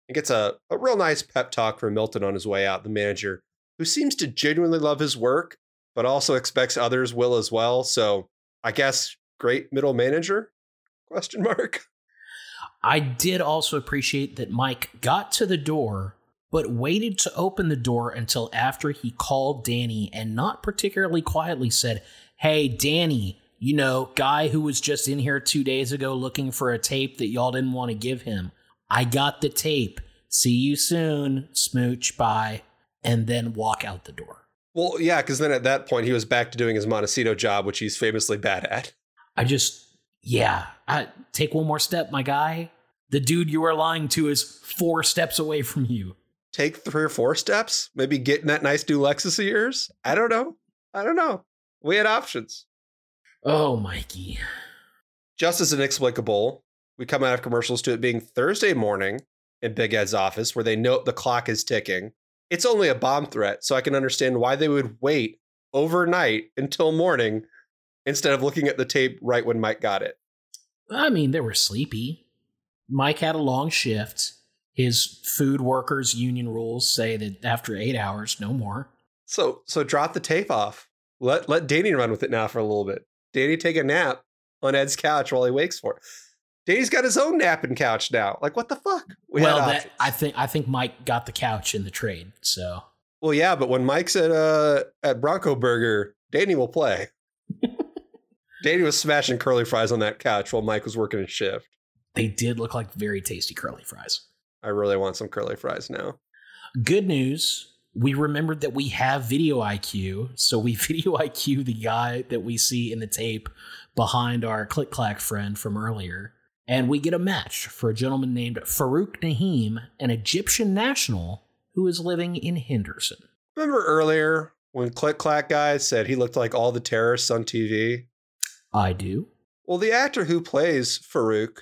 and gets a, a real nice pep talk from Milton on his way out, the manager, who seems to genuinely love his work, but also expects others will as well. So I guess great middle manager? Question mark. I did also appreciate that Mike got to the door, but waited to open the door until after he called Danny and not particularly quietly said, Hey, Danny, you know, guy who was just in here two days ago looking for a tape that y'all didn't want to give him. I got the tape. See you soon. Smooch. Bye. And then walk out the door. Well, yeah, because then at that point he was back to doing his Montecito job, which he's famously bad at. I just, yeah, I, take one more step, my guy. The dude you are lying to is four steps away from you. Take three or four steps, maybe get in that nice new Lexus of yours. I don't know. I don't know. We had options. Oh, Mikey. Just as inexplicable, we come out of commercials to it being Thursday morning in Big Ed's office where they note the clock is ticking. It's only a bomb threat, so I can understand why they would wait overnight until morning instead of looking at the tape right when Mike got it. I mean, they were sleepy. Mike had a long shift. His food workers union rules say that after eight hours, no more. So so drop the tape off. Let let Danny run with it now for a little bit. Danny take a nap on Ed's couch while he wakes for it. Danny's got his own napping couch now. Like what the fuck? We well, that. I think I think Mike got the couch in the trade. So Well, yeah, but when Mike's at uh at Bronco Burger, Danny will play. Danny was smashing curly fries on that couch while Mike was working his shift. they did look like very tasty curly fries. I really want some curly fries now. Good news we remembered that we have video IQ, so we video IQ the guy that we see in the tape behind our click clack friend from earlier. And we get a match for a gentleman named Farouk Nahim, an Egyptian national who is living in Henderson. Remember earlier when Click Clack guy said he looked like all the terrorists on TV? I do. Well, the actor who plays Farouk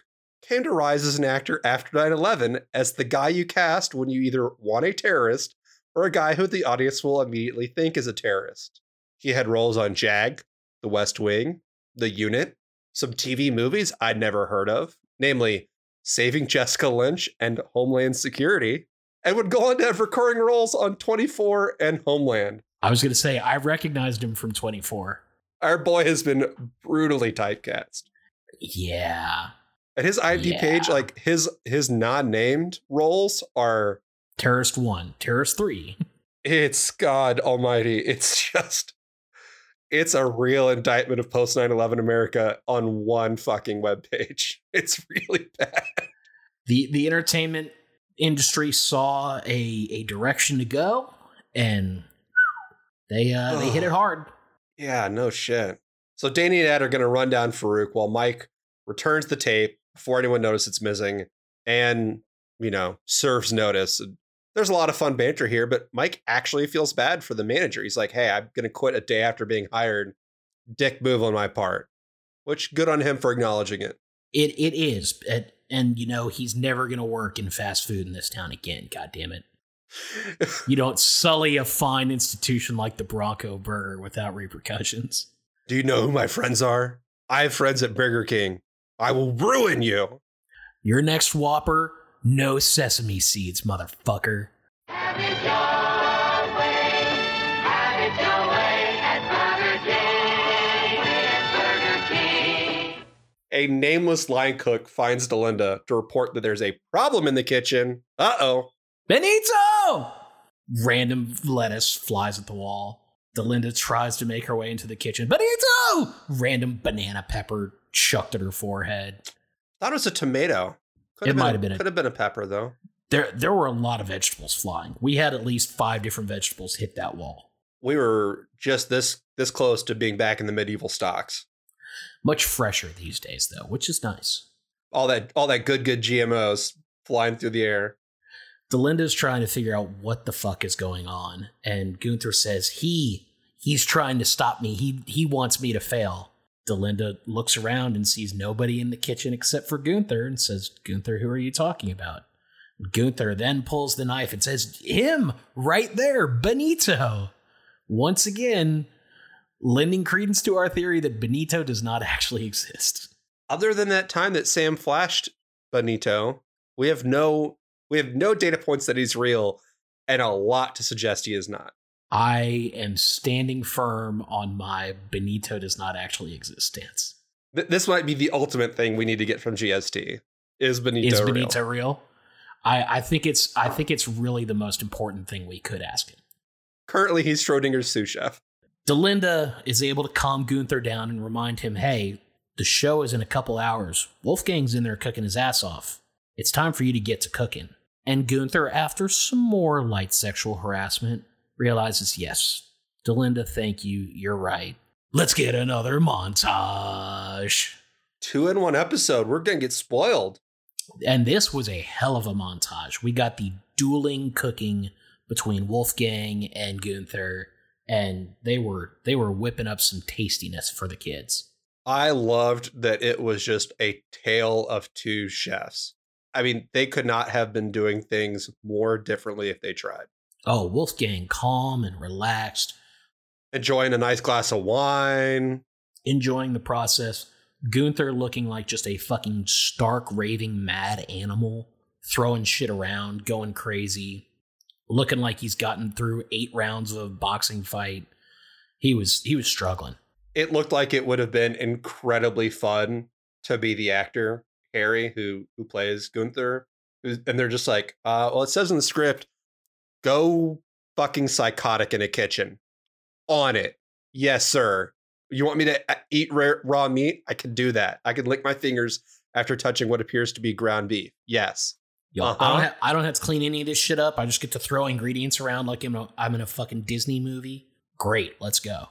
came to rise as an actor after 9 11 as the guy you cast when you either want a terrorist or a guy who the audience will immediately think is a terrorist. He had roles on Jag, The West Wing, The Unit, some TV movies I'd never heard of, namely Saving Jessica Lynch and Homeland Security, and would go on to have recurring roles on 24 and Homeland. I was going to say, I recognized him from 24. Our boy has been brutally typecast. Yeah. At his IMDb Yeah. page, like his his non-named roles are Terrorist 1, Terrorist 3. it's God Almighty. It's just it's a real indictment of post 9-11 America on one fucking web page. It's really bad. the the entertainment industry saw a a direction to go and they uh they hit it hard Yeah, no shit. So Danny and Ed are gonna run down Farouk while Mike returns the tape before anyone notices it's missing and you know serves notice. There's a lot of fun banter here, but Mike actually feels bad for the manager. He's like, "Hey, I'm gonna quit a day after being hired. Dick move on my part." Which good on him for acknowledging it. it it is and, and you know he's never gonna work in fast food in this town again god damn it you don't sully a fine institution like the bronco burger without repercussions Do you know who my friends are? I have friends at Burger King. I will ruin you. your next whopper no sesame seeds motherfucker Have it your way. Have it your way at Burger King. A nameless line cook finds Delinda to report that there's a problem in the kitchen. Uh oh. benito random lettuce flies at the wall delinda tries to make her way into the kitchen benito random banana pepper chucked at her forehead Thought it was a tomato. Could It might have been a- Could have been a pepper though. There, there were a lot of vegetables flying. We had at least five different vegetables hit that wall. We were just this this close to being back in the medieval stocks. Much fresher these days, though, which is nice. All that all that good good GMOs flying through the air. Delinda's trying to figure out what the fuck is going on, and Gunther says he he's trying to stop me. He he wants me to fail. Delinda looks around and sees nobody in the kitchen except for Gunther and says, Gunther, who are you talking about? Gunther then pulls the knife and says, Him, right there, Benito. Once again, lending credence to our theory that Benito does not actually exist. Other than that time that Sam flashed Benito, we have no we have no data points that he's real, and a lot to suggest he is not. I am standing firm on my Benito does not actually exist stance. Th- this might be the ultimate thing we need to get from GST. Is Benito Is real? Benito real? I, I think it's I think it's really the most important thing we could ask him. Currently, he's Schrodinger's sous chef. Delinda is able to calm Gunther down and remind him, hey, the show is in a couple hours. Wolfgang's in there cooking his ass off. It's time for you to get to cooking. And Gunther, after some more light sexual harassment, realizes, yes, Delinda, thank you, you're right. Let's get another montage. Two in one episode. We're gonna get spoiled. And this was a hell of a montage. We got the dueling cooking between Wolfgang and Gunther, and they were they were whipping up some tastiness for the kids. I loved that it was just a tale of two chefs. I mean, they could not have been doing things more differently if they tried. Oh, Wolfgang calm and relaxed, Enjoying a nice glass of wine. enjoying the process. Gunther looking like just a fucking stark raving mad animal, throwing shit around, going crazy, looking like he's gotten through 8 rounds of a boxing fight. He was he was struggling. It looked like it would have been incredibly fun to be the actor, Harry, who who plays Gunther. And they're just like, uh, well, it says in the script, go fucking psychotic in a kitchen. On it. Yes, sir. You want me to uh, eat ra- raw meat? I can do that. I can lick my fingers after touching what appears to be ground beef. Yes. Yo, Uh-huh. I don't have I don't have to clean any of this shit up. I just get to throw ingredients around like I'm, a, I'm in a fucking Disney movie. Great, let's go.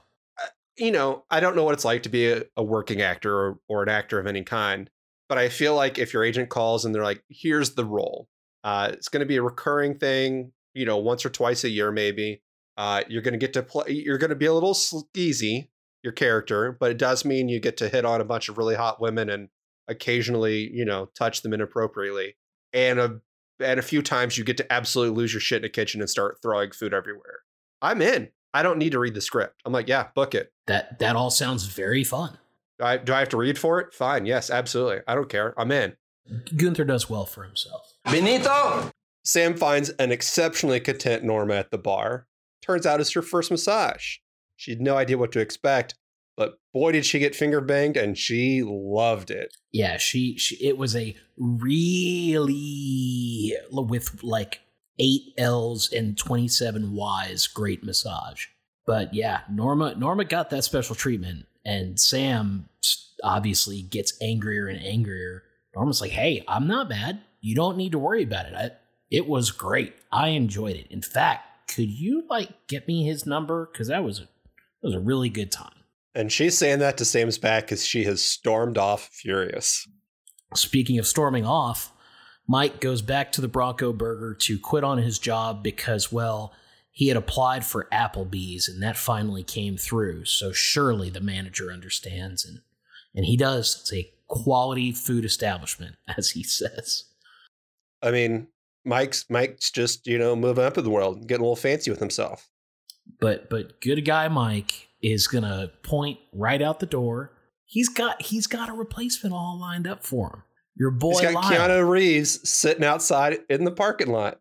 you know, I don't know what it's like to be a, a working actor or, or an actor of any kind, but I feel like if your agent calls and they're like, here's the role, uh, it's going to be a recurring thing, you know, once or twice a year, maybe. Uh, you're going to get to play, you're going to be a little sleazy, your character, but it does mean you get to hit on a bunch of really hot women and occasionally, you know, touch them inappropriately. And a, and a few times you get to absolutely lose your shit in a kitchen and start throwing food everywhere. I'm in. I don't need to read the script. I'm like, yeah, book it. That that all sounds very fun. Do I, do I have to read for it? Fine. Yes, absolutely. I don't care. I'm in. Gunther does well for himself. Benito! Sam finds an exceptionally content Norma at the bar. Turns out it's her first massage. She had no idea what to expect, but boy, did she get finger banged, and she loved it. Yeah, she, she it was a really with like eight L's and twenty seven Y's great massage. But yeah, Norma Norma got that special treatment, and Sam obviously gets angrier and angrier. Norma's like, "Hey, I'm not bad. You don't need to worry about it. I, it was great. I enjoyed it. In fact, could you like get me his number? Because that was a, that was a really good time." And she's saying that to Sam's back because she has stormed off furious. Speaking of storming off, Mike goes back to the Bronco Burger to quit on his job because, well, he had applied for Applebee's and that finally came through. So surely the manager understands and and he does. It's a quality food establishment, as he says. I mean, Mike's Mike's just you know moving up in the world, getting a little fancy with himself. But but good guy Mike is gonna point right out the door. He's got he's got a replacement all lined up for him. Your boy He's got Lyle. Keanu Reeves sitting outside in the parking lot.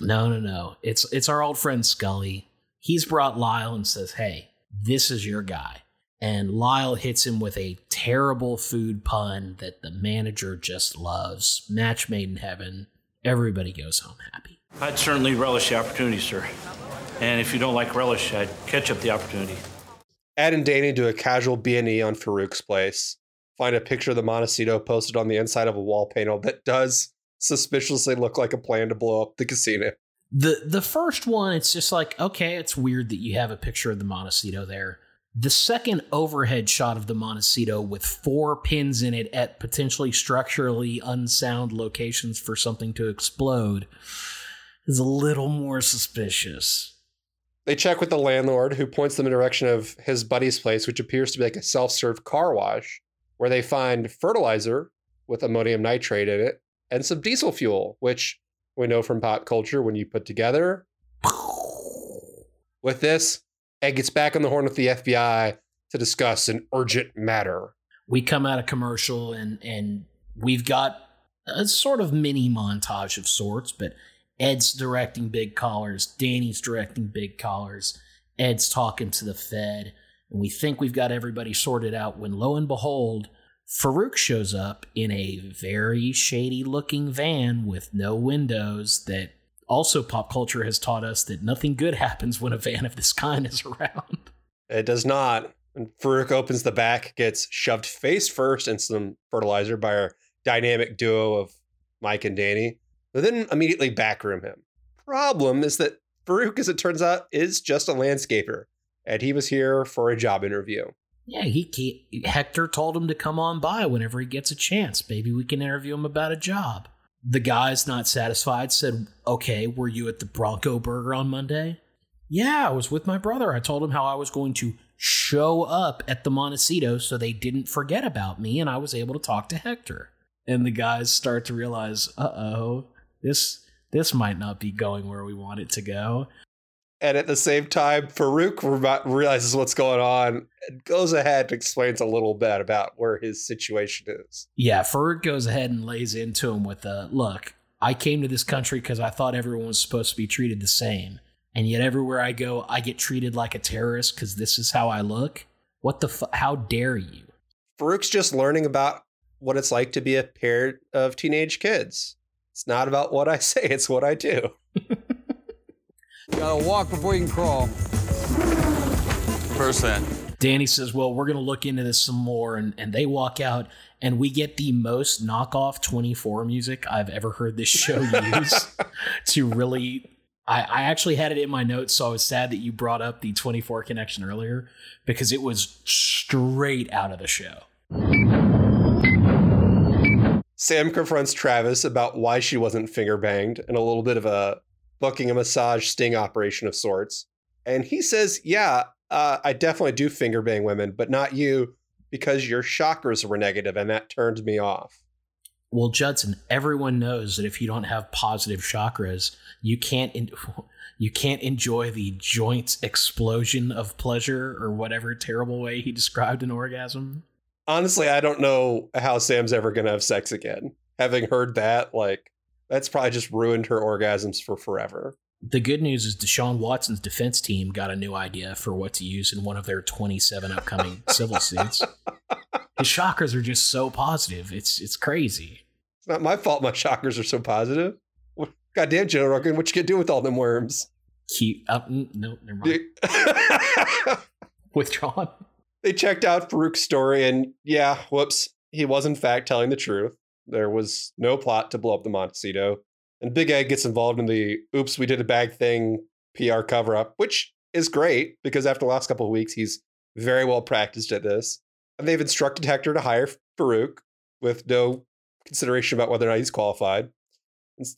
No, no, no. It's it's our old friend Scully. He's brought Lyle and says, "Hey, this is your guy." And Lyle hits him with a terrible food pun that the manager just loves. Match made in heaven. Everybody goes home happy. I'd certainly relish the opportunity, sir. And if you don't like relish, I'd catch up the opportunity. Ed and Danny do a casual B&E on Farouk's place. Find a picture of the Montecito posted on the inside of a wall panel that does suspiciously look like a plan to blow up the casino. The the first one, it's just like, okay, it's weird that you have a picture of the Montecito there. The second overhead shot of the Montecito with four pins in it at potentially structurally unsound locations for something to explode is a little more suspicious. They check with the landlord, who points them in the direction of his buddy's place, which appears to be like a self serve car wash, where they find fertilizer with ammonium nitrate in it and some diesel fuel, which we know from pop culture when you put together. With this, Ed gets back on the horn with the FBI to discuss an urgent matter. We come out of commercial and and we've got a sort of mini montage of sorts, but Ed's directing big collars, Danny's directing big collars, Ed's talking to the Fed, and we think we've got everybody sorted out when lo and behold, Farouk shows up in a very shady looking van with no windows that also pop culture has taught us that nothing good happens when a van of this kind is around. It does not. And Farouk opens the back, gets shoved face first in some fertilizer by our dynamic duo of Mike and Danny, but then immediately backroom him. Problem is that Farouk, as it turns out, is just a landscaper, and he was here for a job interview. Yeah, he, he Hector told him to come on by whenever he gets a chance. Maybe we can interview him about a job. The guy's not satisfied, said, Okay, were you at the Bronco Burger on Monday? Yeah, I was with my brother. I told him how I was going to show up at the Montecito so they didn't forget about me and I was able to talk to Hector. And the guys start to realize, uh oh, this this might not be going where we want it to go. And at the same time, Farouk realizes what's going on and goes ahead and explains a little bit about where his situation is. Yeah, Farouk goes ahead and lays into him with a look. I came to this country because I thought everyone was supposed to be treated the same. And yet everywhere I go, I get treated like a terrorist because this is how I look. What the fu- How dare you? Farouk's just learning about what it's like to be a parent of teenage kids. It's not about what I say, it's what I do. Gotta walk before you can crawl. First that. Danny says, Well, we're going to look into this some more. And, and they walk out, and we get the most knockoff 24 music I've ever heard this show use to really. I, I actually had it in my notes, so I was sad that you brought up the 24 connection earlier because it was straight out of the show. Sam confronts Travis about why she wasn't finger banged and a little bit of a booking a massage sting operation of sorts. And he says, Yeah, uh, I definitely do finger bang women, but not you because your chakras were negative and that turned me off. Well, Judson, everyone knows that if you don't have positive chakras, you can't in- you can't enjoy the joint explosion of pleasure or whatever terrible way he described an orgasm. Honestly, I don't know how Sam's ever going to have sex again. Having heard that, like that's probably just ruined her orgasms for forever. The good news is Deshaun Watson's defense team got a new idea for what to use in one of their 27 upcoming civil suits. His chakras are just so positive. It's it's crazy. It's not my fault my chakras are so positive. Goddamn, Joe Rogan, what you gonna do with all them worms? Keep oh, up. No, never mind. Withdrawn. They checked out Farouk's story, and yeah, whoops, he was in fact telling the truth. There was no plot to blow up the Montecito. And Big Ed gets involved in the oops, we did a bag thing PR cover up, which is great because after the last couple of weeks, he's very well practiced at this. And they've instructed Hector to hire Farouk with no consideration about whether or not he's qualified.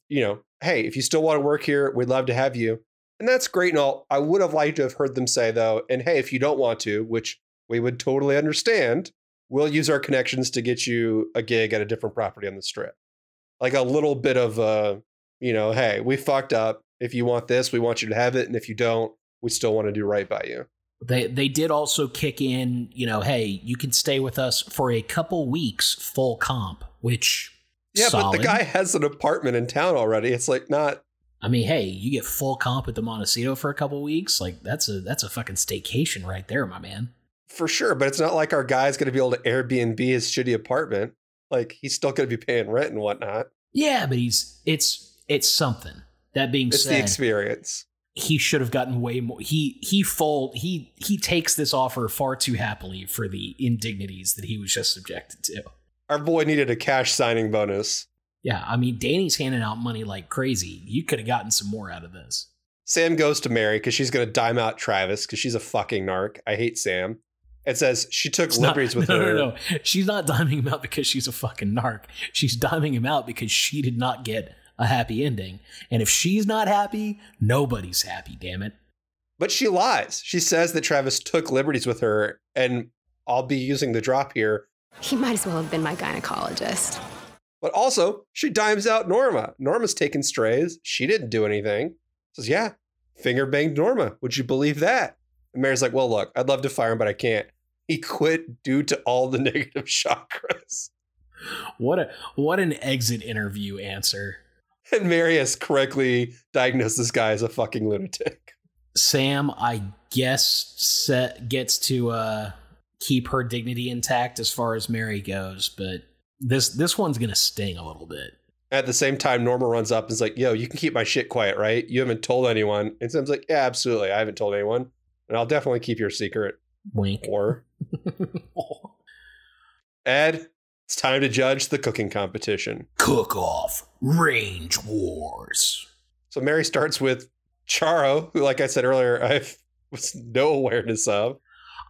You know, hey, if you still want to work here, we'd love to have you. And that's great and all. I would have liked to have heard them say, though, and hey, if you don't want to, which we would totally understand, we'll use our connections to get you a gig at a different property on the strip. Like a little bit of a, you know, hey, we fucked up. If you want this, we want you to have it. And if you don't, we still want to do right by you. They they did also kick in, you know, hey, you can stay with us for a couple weeks full comp, which Yeah, solid. but the guy has an apartment in town already. It's like not I mean, hey, you get full comp at the Montecito for a couple weeks, like that's a that's a fucking staycation right there, my man. For sure, but it's not like our guy's gonna be able to Airbnb his shitty apartment. Like he's still gonna be paying rent and whatnot. Yeah, but he's it's it's something. That being said, It's the experience. he should have gotten way more. He he fold he he takes this offer far too happily for the indignities that he was just subjected to. Our boy needed a cash signing bonus. Yeah, I mean, Danny's handing out money like crazy. You could have gotten some more out of this. Sam goes to Mary because she's gonna dime out Travis because she's a fucking narc. I hate Sam. It says she took It's not- liberties with no, her. No, no, no. She's not diming him out because she's a fucking narc. She's diming him out because she did not get a happy ending. And if she's not happy, nobody's happy, damn it. But she lies. She says that Travis took liberties with her, and I'll be using the drop here. He might as well have been my gynecologist. But also, she dimes out Norma. Norma's taken strays. She didn't do anything. Says, yeah, finger banged Norma. Would you believe that? And Mary's like, well, look, I'd love to fire him, but I can't. He quit due to all the negative chakras. What a what an exit interview answer. And Mary has correctly diagnosed this guy as a fucking lunatic. Sam, I guess, set, gets to uh, keep her dignity intact as far as Mary goes, but this this one's gonna sting a little bit. At the same time, Norma runs up and is like, yo, you can keep my shit quiet, right? You haven't told anyone. And Sam's like, yeah, absolutely. I haven't told anyone. And I'll definitely keep your secret. Wink. Or Ed, it's time to judge the cooking competition. Cook off, range wars. So Mary starts with Charo, who, like I said earlier, I was no awareness of.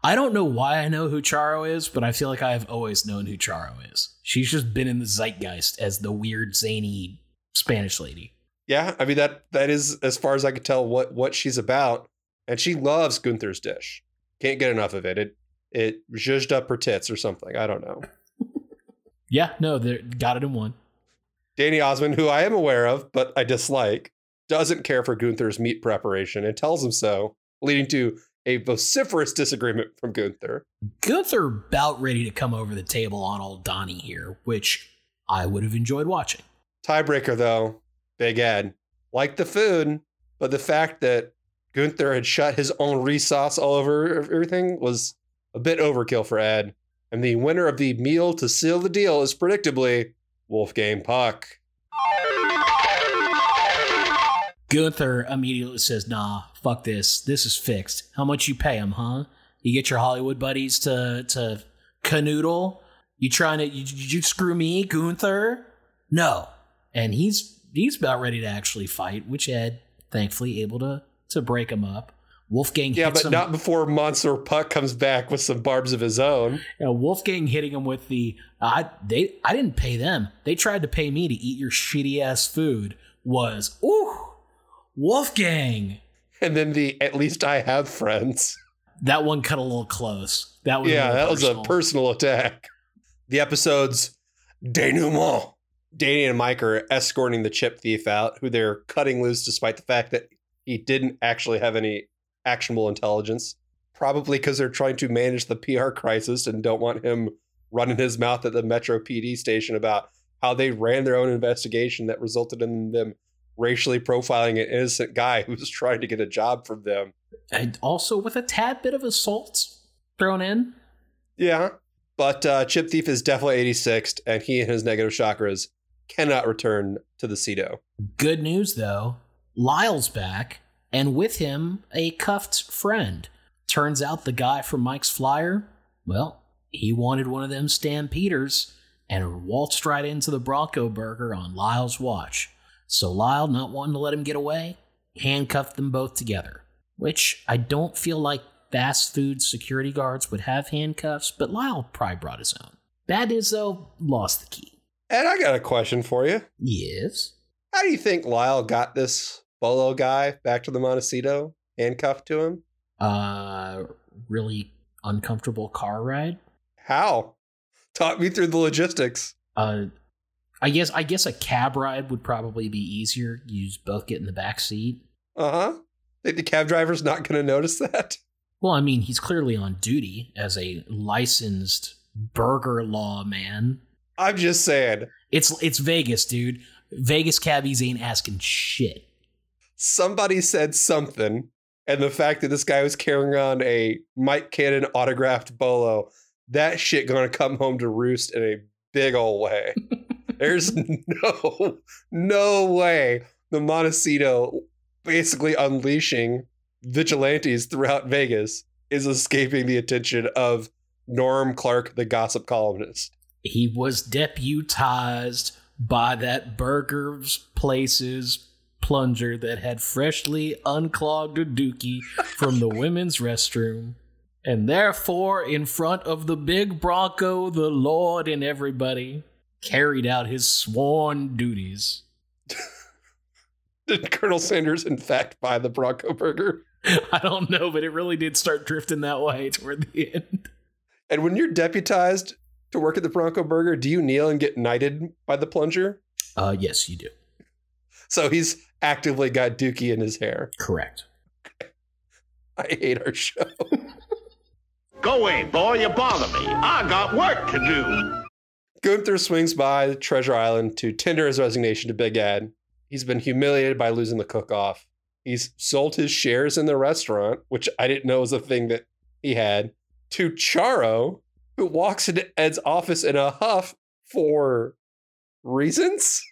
I don't know why I know who Charo is, but I feel like I've always known who Charo is. She's just been in the zeitgeist as the weird, zany Spanish lady. Yeah, I mean that that is as far as I could tell what what she's about, and she loves Gunther's dish. Can't get enough of it. It it zhuzhed up her tits or something. I don't know. Yeah, no, they got it in one. Donny Osmond, who I am aware of but I dislike, doesn't care for Gunther's meat preparation and tells him so, leading to a vociferous disagreement from Gunther. Gunther about ready to come over the table on old Donnie here, which I would have enjoyed watching. Tiebreaker though, Big Ed. Like the food, but the fact that Gunther had shut his own sauce all over everything was a bit overkill for Ed. And the winner of the meal to seal the deal is predictably Wolfgang Puck. Gunther immediately says, nah, fuck this. This is fixed. How much you pay him, huh? You get your Hollywood buddies to to canoodle. You trying to you, you screw me, Gunther? No, and he's he's about ready to actually fight, which Ed thankfully able to to break him up. Wolfgang Yeah, but him, not before Monster Puck comes back with some barbs of his own. you know, Wolfgang hitting him with the uh, I they I didn't pay them. They tried to pay me to eat your shitty ass food. Was ooh Wolfgang. And then the at least I have friends. That one cut a little close. That was yeah, that was a personal attack. The episode's denouement. Danny and Mike are escorting the chip thief out, who they're cutting loose despite the fact that he didn't actually have any actionable intelligence. Probably because they're trying to manage the PR crisis and don't want him running his mouth at the Metro PD station about how they ran their own investigation that resulted in them racially profiling an innocent guy who was trying to get a job from them. and also with a tad bit of assault thrown in. Yeah. But uh, Chip Thief is definitely 86th, and he and his negative chakras cannot return to the Cedo. Good news though, Lyle's back, and with him a cuffed friend. Turns out the guy from Mike's Flyer, well, he wanted one of them stampeders and waltzed right into the Bronco Burger on Lyle's watch. So Lyle, not wanting to let him get away, handcuffed them both together. Which I don't feel like fast food security guards would have handcuffs, but Lyle probably brought his own. Bad news though, lost the key. And I got a question for you. Yes. How do you think Lyle got this Bolo guy back to the Montecito, handcuffed to him? Uh, really uncomfortable car ride. How? Talk me through the logistics. Uh, I guess I guess a cab ride would probably be easier. You both get in the back seat. Uh huh. Think the cab driver's not going to notice that? Well, I mean, he's clearly on duty as a licensed burger law man. I'm just saying. It's it's Vegas, dude. Vegas cabbies ain't asking shit. Somebody said something, and the fact that this guy was carrying on a Mike Cannon autographed Bolo, that shit gonna come home to roost in a big old way. There's no, no way the Montecito basically unleashing vigilantes throughout Vegas is escaping the attention of Norm Clarke, the gossip columnist. He was deputized by that burgers places plunger that had freshly unclogged a dookie from the women's restroom. And therefore, in front of the big Bronco, the Lord and everybody carried out his sworn duties. Did Colonel Sanders, in fact, buy the Bronco Burger? I don't know, but it really did start drifting that way toward the end. And when you're deputized to work at the Bronco Burger, do you kneel and get knighted by the plunger? Uh, yes, you do. So he's actively got Dookie in his hair. Correct. I hate our show. Go away, boy. You bother me. I got work to do. Gunther swings by Treasure Island to tender his resignation to Big Ed. He's been humiliated by losing the cook off. He's sold his shares in the restaurant, which I didn't know was a thing that he had, to Charo, who walks into Ed's office in a huff for reasons.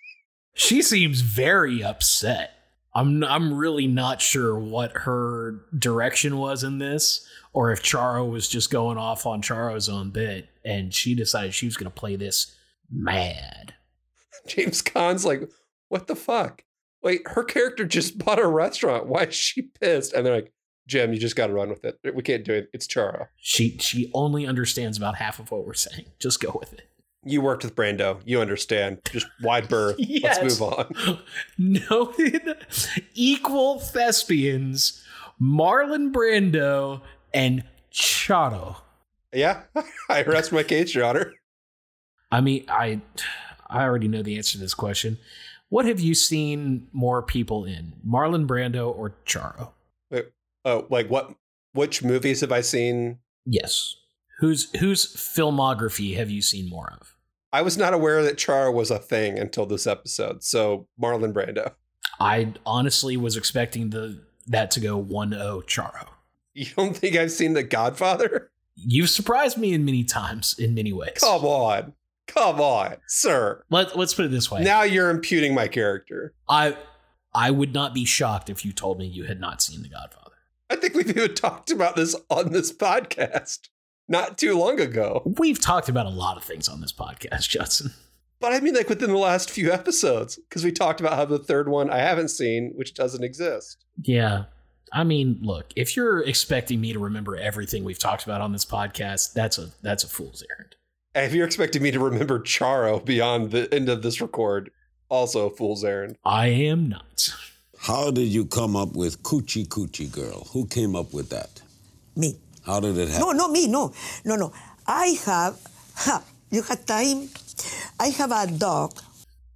She seems very upset. I'm I'm really not sure what her direction was in this, or if Charo was just going off on Charo's own bit, and she decided she was going to play this mad. James Caan's like, what the fuck? Wait, her character just bought a restaurant. Why is she pissed? And they're like, Jim, you just got to run with it. We can't do it. It's Charo. She she only understands about half of what we're saying. Just go with it. You worked with Brando. You understand. Just wide berth. Yes. Let's move on. Noted equal thespians, Marlon Brando and Charo. Yeah, I rest my case, Your Honor. I mean, I I already know the answer to this question. What have you seen more people in, Marlon Brando or Charo? Wait, uh, oh, like what? Which movies have I seen? Yes. Whose whose filmography have you seen more of? I was not aware that Charo was a thing until this episode. So Marlon Brando. I honestly was expecting the that to go 1-0 Charo. You don't think I've seen The Godfather? You've surprised me in many times, in many ways. Come on, come on, sir. Let, let's put it this way. Now you're imputing my character. I I would not be shocked if you told me you had not seen The Godfather. I think we've even talked about this on this podcast not too long ago. We've talked about a lot of things on this podcast, Judson. But I mean, like within the last few episodes, because we talked about how the third one I haven't seen, which doesn't exist. Yeah. I mean, look, if you're expecting me to remember everything we've talked about on this podcast, that's a that's a fool's errand. And if you're expecting me to remember Charo beyond the end of this record, also a fool's errand. I am not. How did you come up with Coochie Coochie Girl? Who came up with that? Me. How did it happen? No, no, me, no. No, no. I have, ha, you had time? I have a dog.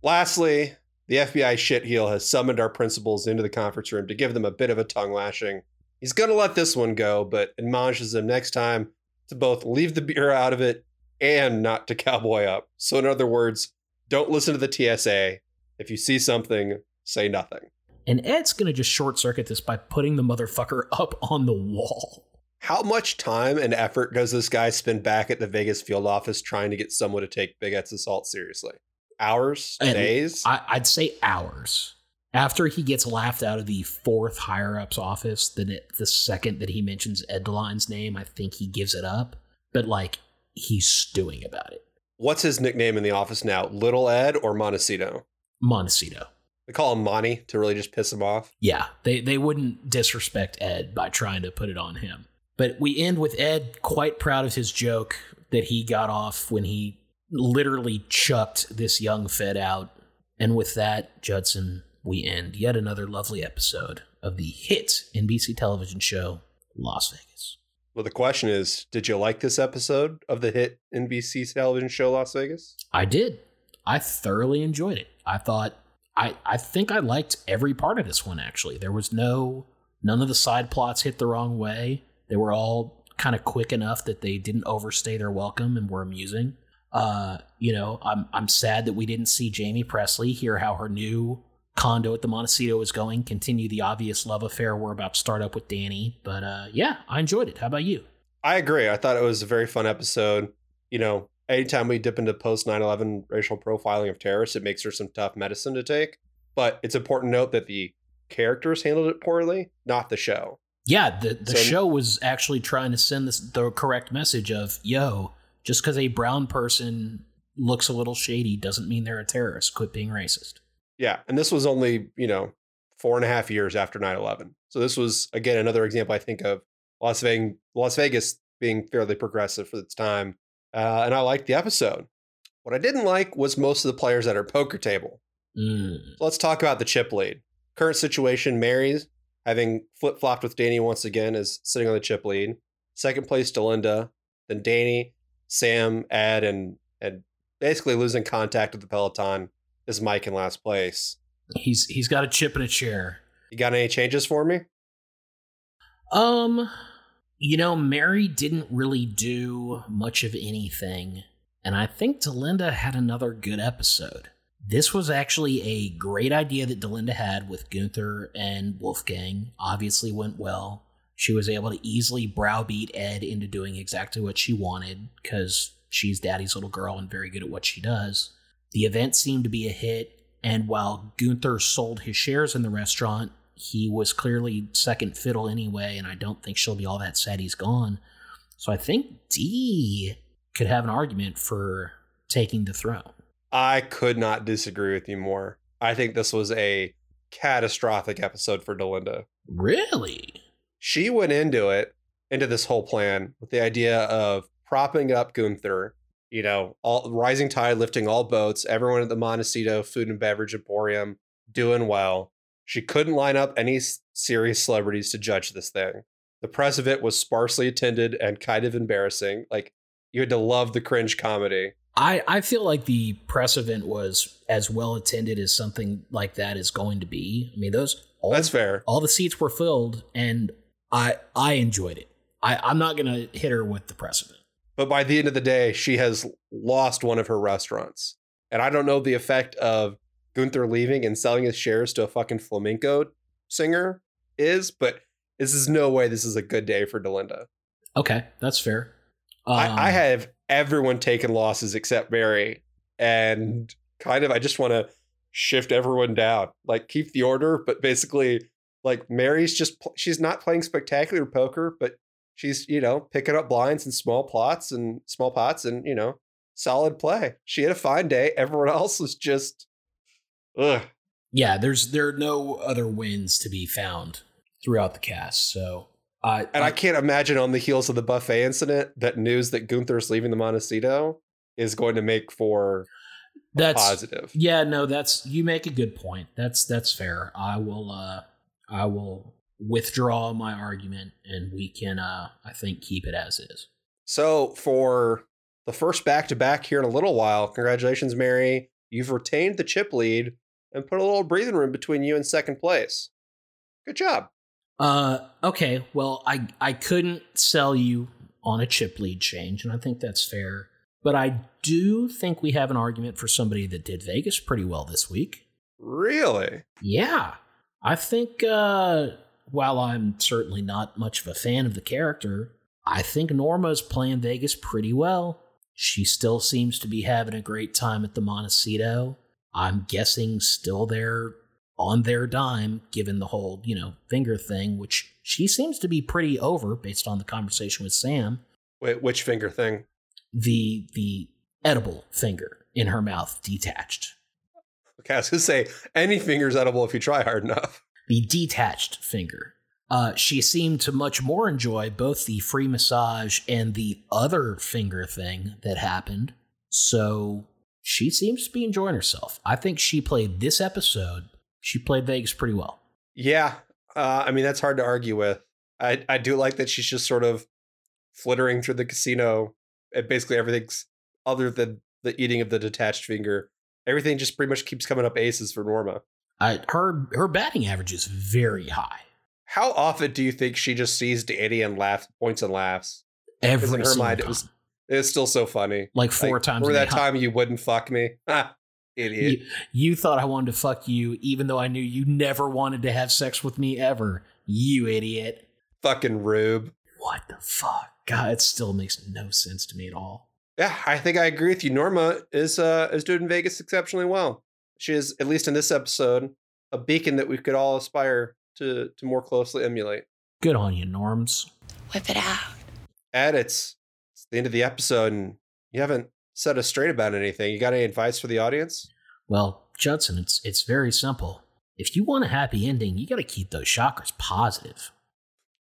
Lastly, the FBI shitheel has summoned our principals into the conference room to give them a bit of a tongue lashing. He's going to let this one go, but admonishes them next time to both leave the beer out of it and not to cowboy up. So, in other words, don't listen to the TSA. If you see something, say nothing. And Ed's going to just short circuit this by putting the motherfucker up on the wall. How much time and effort does this guy spend back at the Vegas field office trying to get someone to take Big Ed's assault seriously? Hours? And days? I, I'd say hours. After he gets laughed out of the fourth higher up's office, then it, the second that he mentions Ed Edeline's name, I think he gives it up. But like, he's stewing about it. What's his nickname in the office now? Little Ed or Montecito? Montecito. They call him Monty to really just piss him off. Yeah, they they wouldn't disrespect Ed by trying to put it on him. But we end with Ed quite proud of his joke that he got off when he literally chucked this young Fed out. And with that, Judson, we end yet another lovely episode of the hit NBC television show Las Vegas. Well, the question is Did you like this episode of the hit NBC television show Las Vegas? I did. I thoroughly enjoyed it. I thought, I, I think I liked every part of this one, actually. There was no, none of the side plots hit the wrong way. They were all kind of quick enough that they didn't overstay their welcome and were amusing. Uh, you know, I'm I'm sad that we didn't see Jaime Pressly hear how her new condo at the Montecito is going, continue the obvious love affair we're about to start up with Danny. But uh, yeah, I enjoyed it. How about you? I agree. I thought it was a very fun episode. You know, anytime we dip into post 9 11 racial profiling of terrorists, it makes for some tough medicine to take. But it's important to note that the characters handled it poorly, not the show. Yeah, the, the So- show was actually trying to send this the correct message of yo, just because a brown person looks a little shady doesn't mean they're a terrorist. Quit being racist. Yeah. And this was only, you know, four and a half years after 9 11. So this was, again, another example I think of Las Vegas, Las Vegas being fairly progressive for its time. Uh, and I liked the episode. What I didn't like was most of the players at our poker table. Mm. So let's talk about the chip lead. Current situation Mary's having flip flopped with Danny once again, is sitting on the chip lead. Second place, Delinda. Then Danny, Sam, Ed, and and basically losing contact with the peloton is Mike in last place. He's he's got a chip in a chair. You got any changes for me? Um, you know, Mary didn't really do much of anything, and I think Delinda had another good episode. This was actually a great idea that Delinda had with Gunther and Wolfgang. Obviously went well. She was able to easily browbeat Ed into doing exactly what she wanted because she's daddy's little girl and very good at what she does. The event seemed to be a hit, and while Gunther sold his shares in the restaurant, he was clearly second fiddle anyway, and I don't think she'll be all that sad he's gone. So I think Dee could have an argument for taking the throne. I could not disagree with you more. I think this was a catastrophic episode for Delinda. Really? She went into it, into this whole plan with the idea of propping up Gunther, you know, all rising tide lifting all boats, everyone at the Montecito Food and Beverage Emporium doing well. She couldn't line up any serious celebrities to judge this thing. The press of it was sparsely attended and kind of embarrassing. Like you had to love the cringe comedy. I, I feel like the press event was as well attended as something like that is going to be. I mean, those all, That's fair. All the seats were filled, and I I enjoyed it. I, I'm not gonna hit her with the press event. But by the end of the day, she has lost one of her restaurants. And I don't know the effect of Gunther leaving and selling his shares to a fucking flamenco singer is, but this is no way this is a good day for Delinda. Okay, that's fair. Um, I, I have everyone taking losses except Mary. And kind of, I just want to shift everyone down. Like, keep the order, but basically like Mary's just she's not playing spectacular poker, but she's you know picking up blinds and small plots and small pots and you know solid play. She had a fine day. Everyone else was just, ugh. Yeah, there's there are no other wins to be found throughout the cast. So uh, And I can't imagine on the heels of the buffet incident that news that Gunther's leaving the Montecito is going to make for that's positive. Yeah, no, that's you make a good point. That's that's fair. I will uh I will withdraw my argument and we can uh I think keep it as is. So for the first back to back here in a little while, congratulations, Mary. You've retained the chip lead and put a little breathing room between you and second place. Good job. Uh okay, well I I couldn't sell you on a chip lead change, and I think that's fair. But I do think we have an argument for somebody that did Vegas pretty well this week. Really? Yeah. I think uh while I'm certainly not much of a fan of the character, I think Norma's playing Vegas pretty well. She still seems to be having a great time at the Montecito. I'm guessing still there on their dime, given the whole, you know, finger thing, which she seems to be pretty over based on the conversation with Sam. Wait, which finger thing? The the edible finger in her mouth detached. Okay, I was gonna say any finger's edible if you try hard enough. The detached finger. Uh, she seemed to much more enjoy both the free massage and the other finger thing that happened. So she seems to be enjoying herself. I think she played this episode. She played Vegas pretty well. Yeah, uh, I mean that's hard to argue with. I I do like that she's just sort of flittering through the casino, and basically everything's other than the eating of the detached finger. Everything just pretty much keeps coming up aces for Norma. I, her her batting average is very high. How often do you think she just sees Danny and laughs, points and laughs? Every in her single mind, time. it was it was still so funny. Like four times Remember that time you wouldn't fuck me? Idiot. You, you thought I wanted to fuck you, even though I knew you never wanted to have sex with me ever. You idiot. Fucking rube. What the fuck? God, it still makes no sense to me at all. Yeah, I think I agree with you. Norma is uh is doing Vegas exceptionally well. She is, at least in this episode, a beacon that we could all aspire to to more closely emulate. Good on you, Norms. Whip it out. Ed, it's it's the end of the episode and you haven't set us straight about anything. You got any advice for the audience? Well, Judson, it's it's very simple. If you want a happy ending, you got to keep those chakras positive.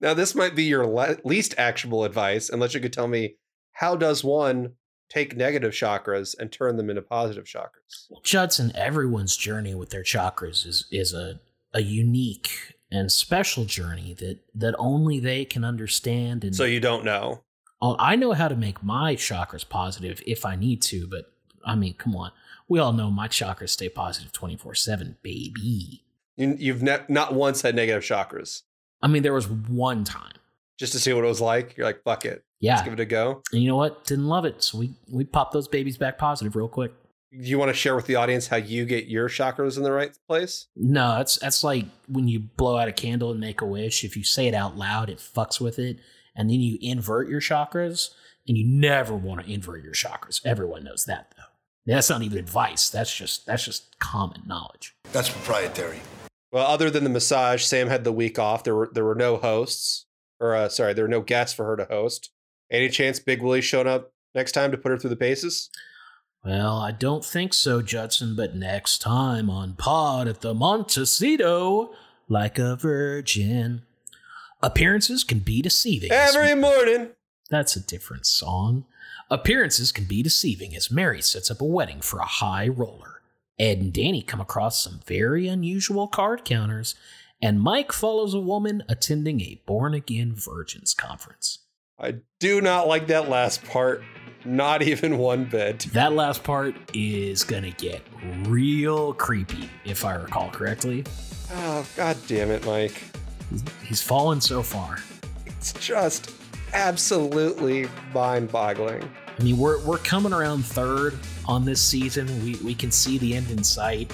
Now, this might be your le- least actionable advice, unless you could tell me how does one take negative chakras and turn them into positive chakras? Well, Judson, everyone's journey with their chakras is is a a unique and special journey that that only they can understand. And So you don't know. Oh, I know how to make my chakras positive if I need to, but I mean, come on. We all know my chakras stay positive 24 7, baby. You, you've ne- not once had negative chakras. I mean, there was one time. Just to see what it was like. You're like, fuck it. Yeah. Let's give it a go. And you know what? Didn't love it. So we, we popped those babies back positive real quick. Do you want to share with the audience how you get your chakras in the right place? No, that's that's like when you blow out a candle and make a wish. If you say it out loud, it fucks with it, and then you invert your chakras, and you never want to invert your chakras. Everyone knows that, though. That's not even advice. That's just that's just common knowledge. That's proprietary. Well, other than the massage, Sam had the week off. There were there were no hosts, or uh, sorry, there were no guests for her to host. Any chance Big Willie's showing up next time to put her through the paces? Well, I don't think so, Judson, but next time on Pod at the Montecito, like a virgin. Appearances can be deceiving. Every morning. That's a different song. Appearances can be deceiving as Mary sets up a wedding for a high roller. Ed and Danny come across some very unusual card counters, and Mike follows a woman attending a born again virgins conference. I do not like that last part. Not even one bit. That last part is gonna get real creepy, if I recall correctly. Oh, god damn it, Mike. He's fallen so far. It's just absolutely mind boggling. I mean, we're we're coming around third on this season. We we can see the end in sight,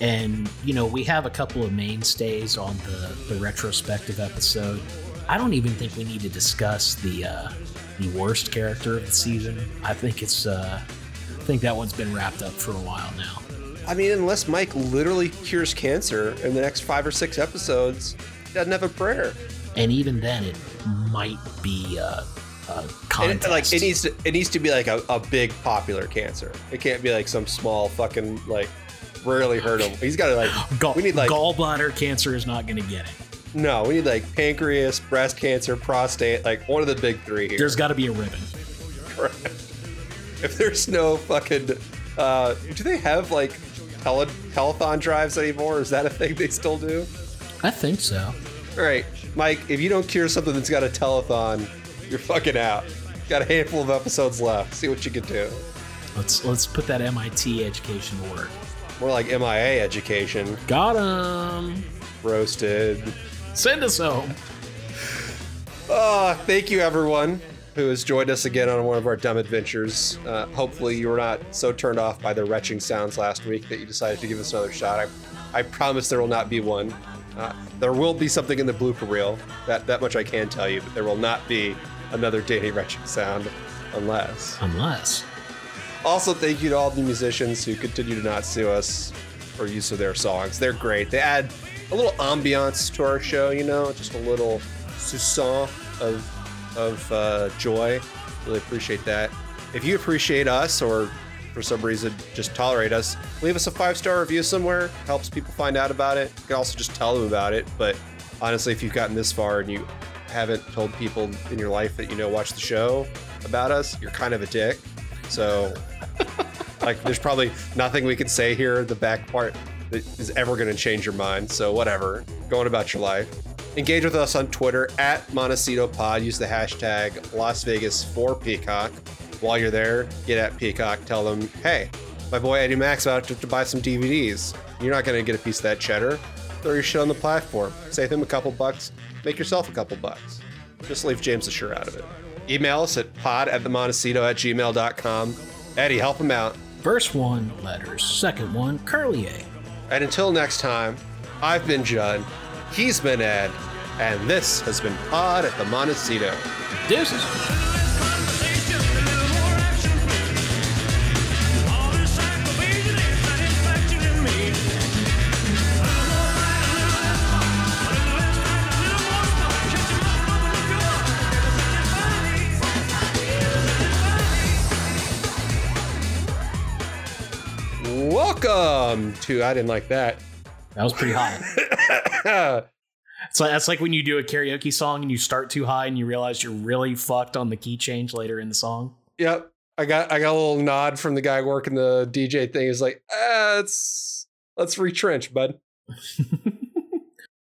and you know we have a couple of mainstays on the the retrospective episode. I don't even think we need to discuss the uh, the worst character of the season. I think it's uh, I think that one's been wrapped up for a while now. I mean, unless Mike literally cures cancer in the next five or six episodes, doesn't have a prayer. And even then, it might be uh, a contest. it, like it needs to it needs to be like a, a big popular cancer. It can't be like some small fucking like rarely heard of. He's got to like Gall- we need like gallbladder cancer is not going to get it. no, we need like pancreas, breast cancer, prostate, like one of the big three here. There's got to be a ribbon. if there's no fucking uh do they have like tele- telethon drives anymore? Is that a thing they still do? I think so. All right, Mike, if you don't cure something that's got a telethon, you're fucking out. Got a handful of episodes left. See what you can do. Let's let's put that MIT education to work. More like MIA education. Got him. Roasted. Send us home. Uh, thank you, everyone who has joined us again on one of our dumb adventures. Uh, hopefully, you were not so turned off by the retching sounds last week that you decided to give us another shot. I, I promise there will not be one. Uh, there will be something in the blooper reel. That that much I can tell you. But there will not be another Danny retching sound, unless. Unless. Also, thank you to all the musicians who continue to not sue us for use of their songs. They're great. They add a little ambiance to our show, you know, just a little sousson of of uh, joy. Really appreciate that. If you appreciate us or for some reason just tolerate us, leave us a five star review somewhere. Helps people find out about it. You can also just tell them about it. But honestly, if you've gotten this far and you haven't told people in your life that you know watch the show about us, you're kind of a dick. So, like, there's probably nothing we can say here, the back part, that is ever going to change your mind. So, whatever. Going about your life. Engage with us on Twitter at Montecito Pod. Use the hashtag Las Vegas for Peacock. While you're there, get at Peacock. Tell them, hey, my boy Eddie Max about to, to buy some DVDs. You're not going to get a piece of that cheddar. Throw your shit on the platform. Save him a couple bucks. Make yourself a couple bucks. Just leave James Lesure out of it. Email us at pod at the Montecito at gmail.com. Eddie, help him out. First one, letters. Second one, curly A. And until next time, I've been Judd, he's been Ed, and this has been Pod at the Montecito. Deuces. Welcome to, I didn't like that. That was pretty high. So that's like when you do a karaoke song and you start too high and you realize you're really fucked on the key change later in the song. Yep. I got I got a little nod from the guy working the DJ thing. He's like, ah, let's let's retrench, bud.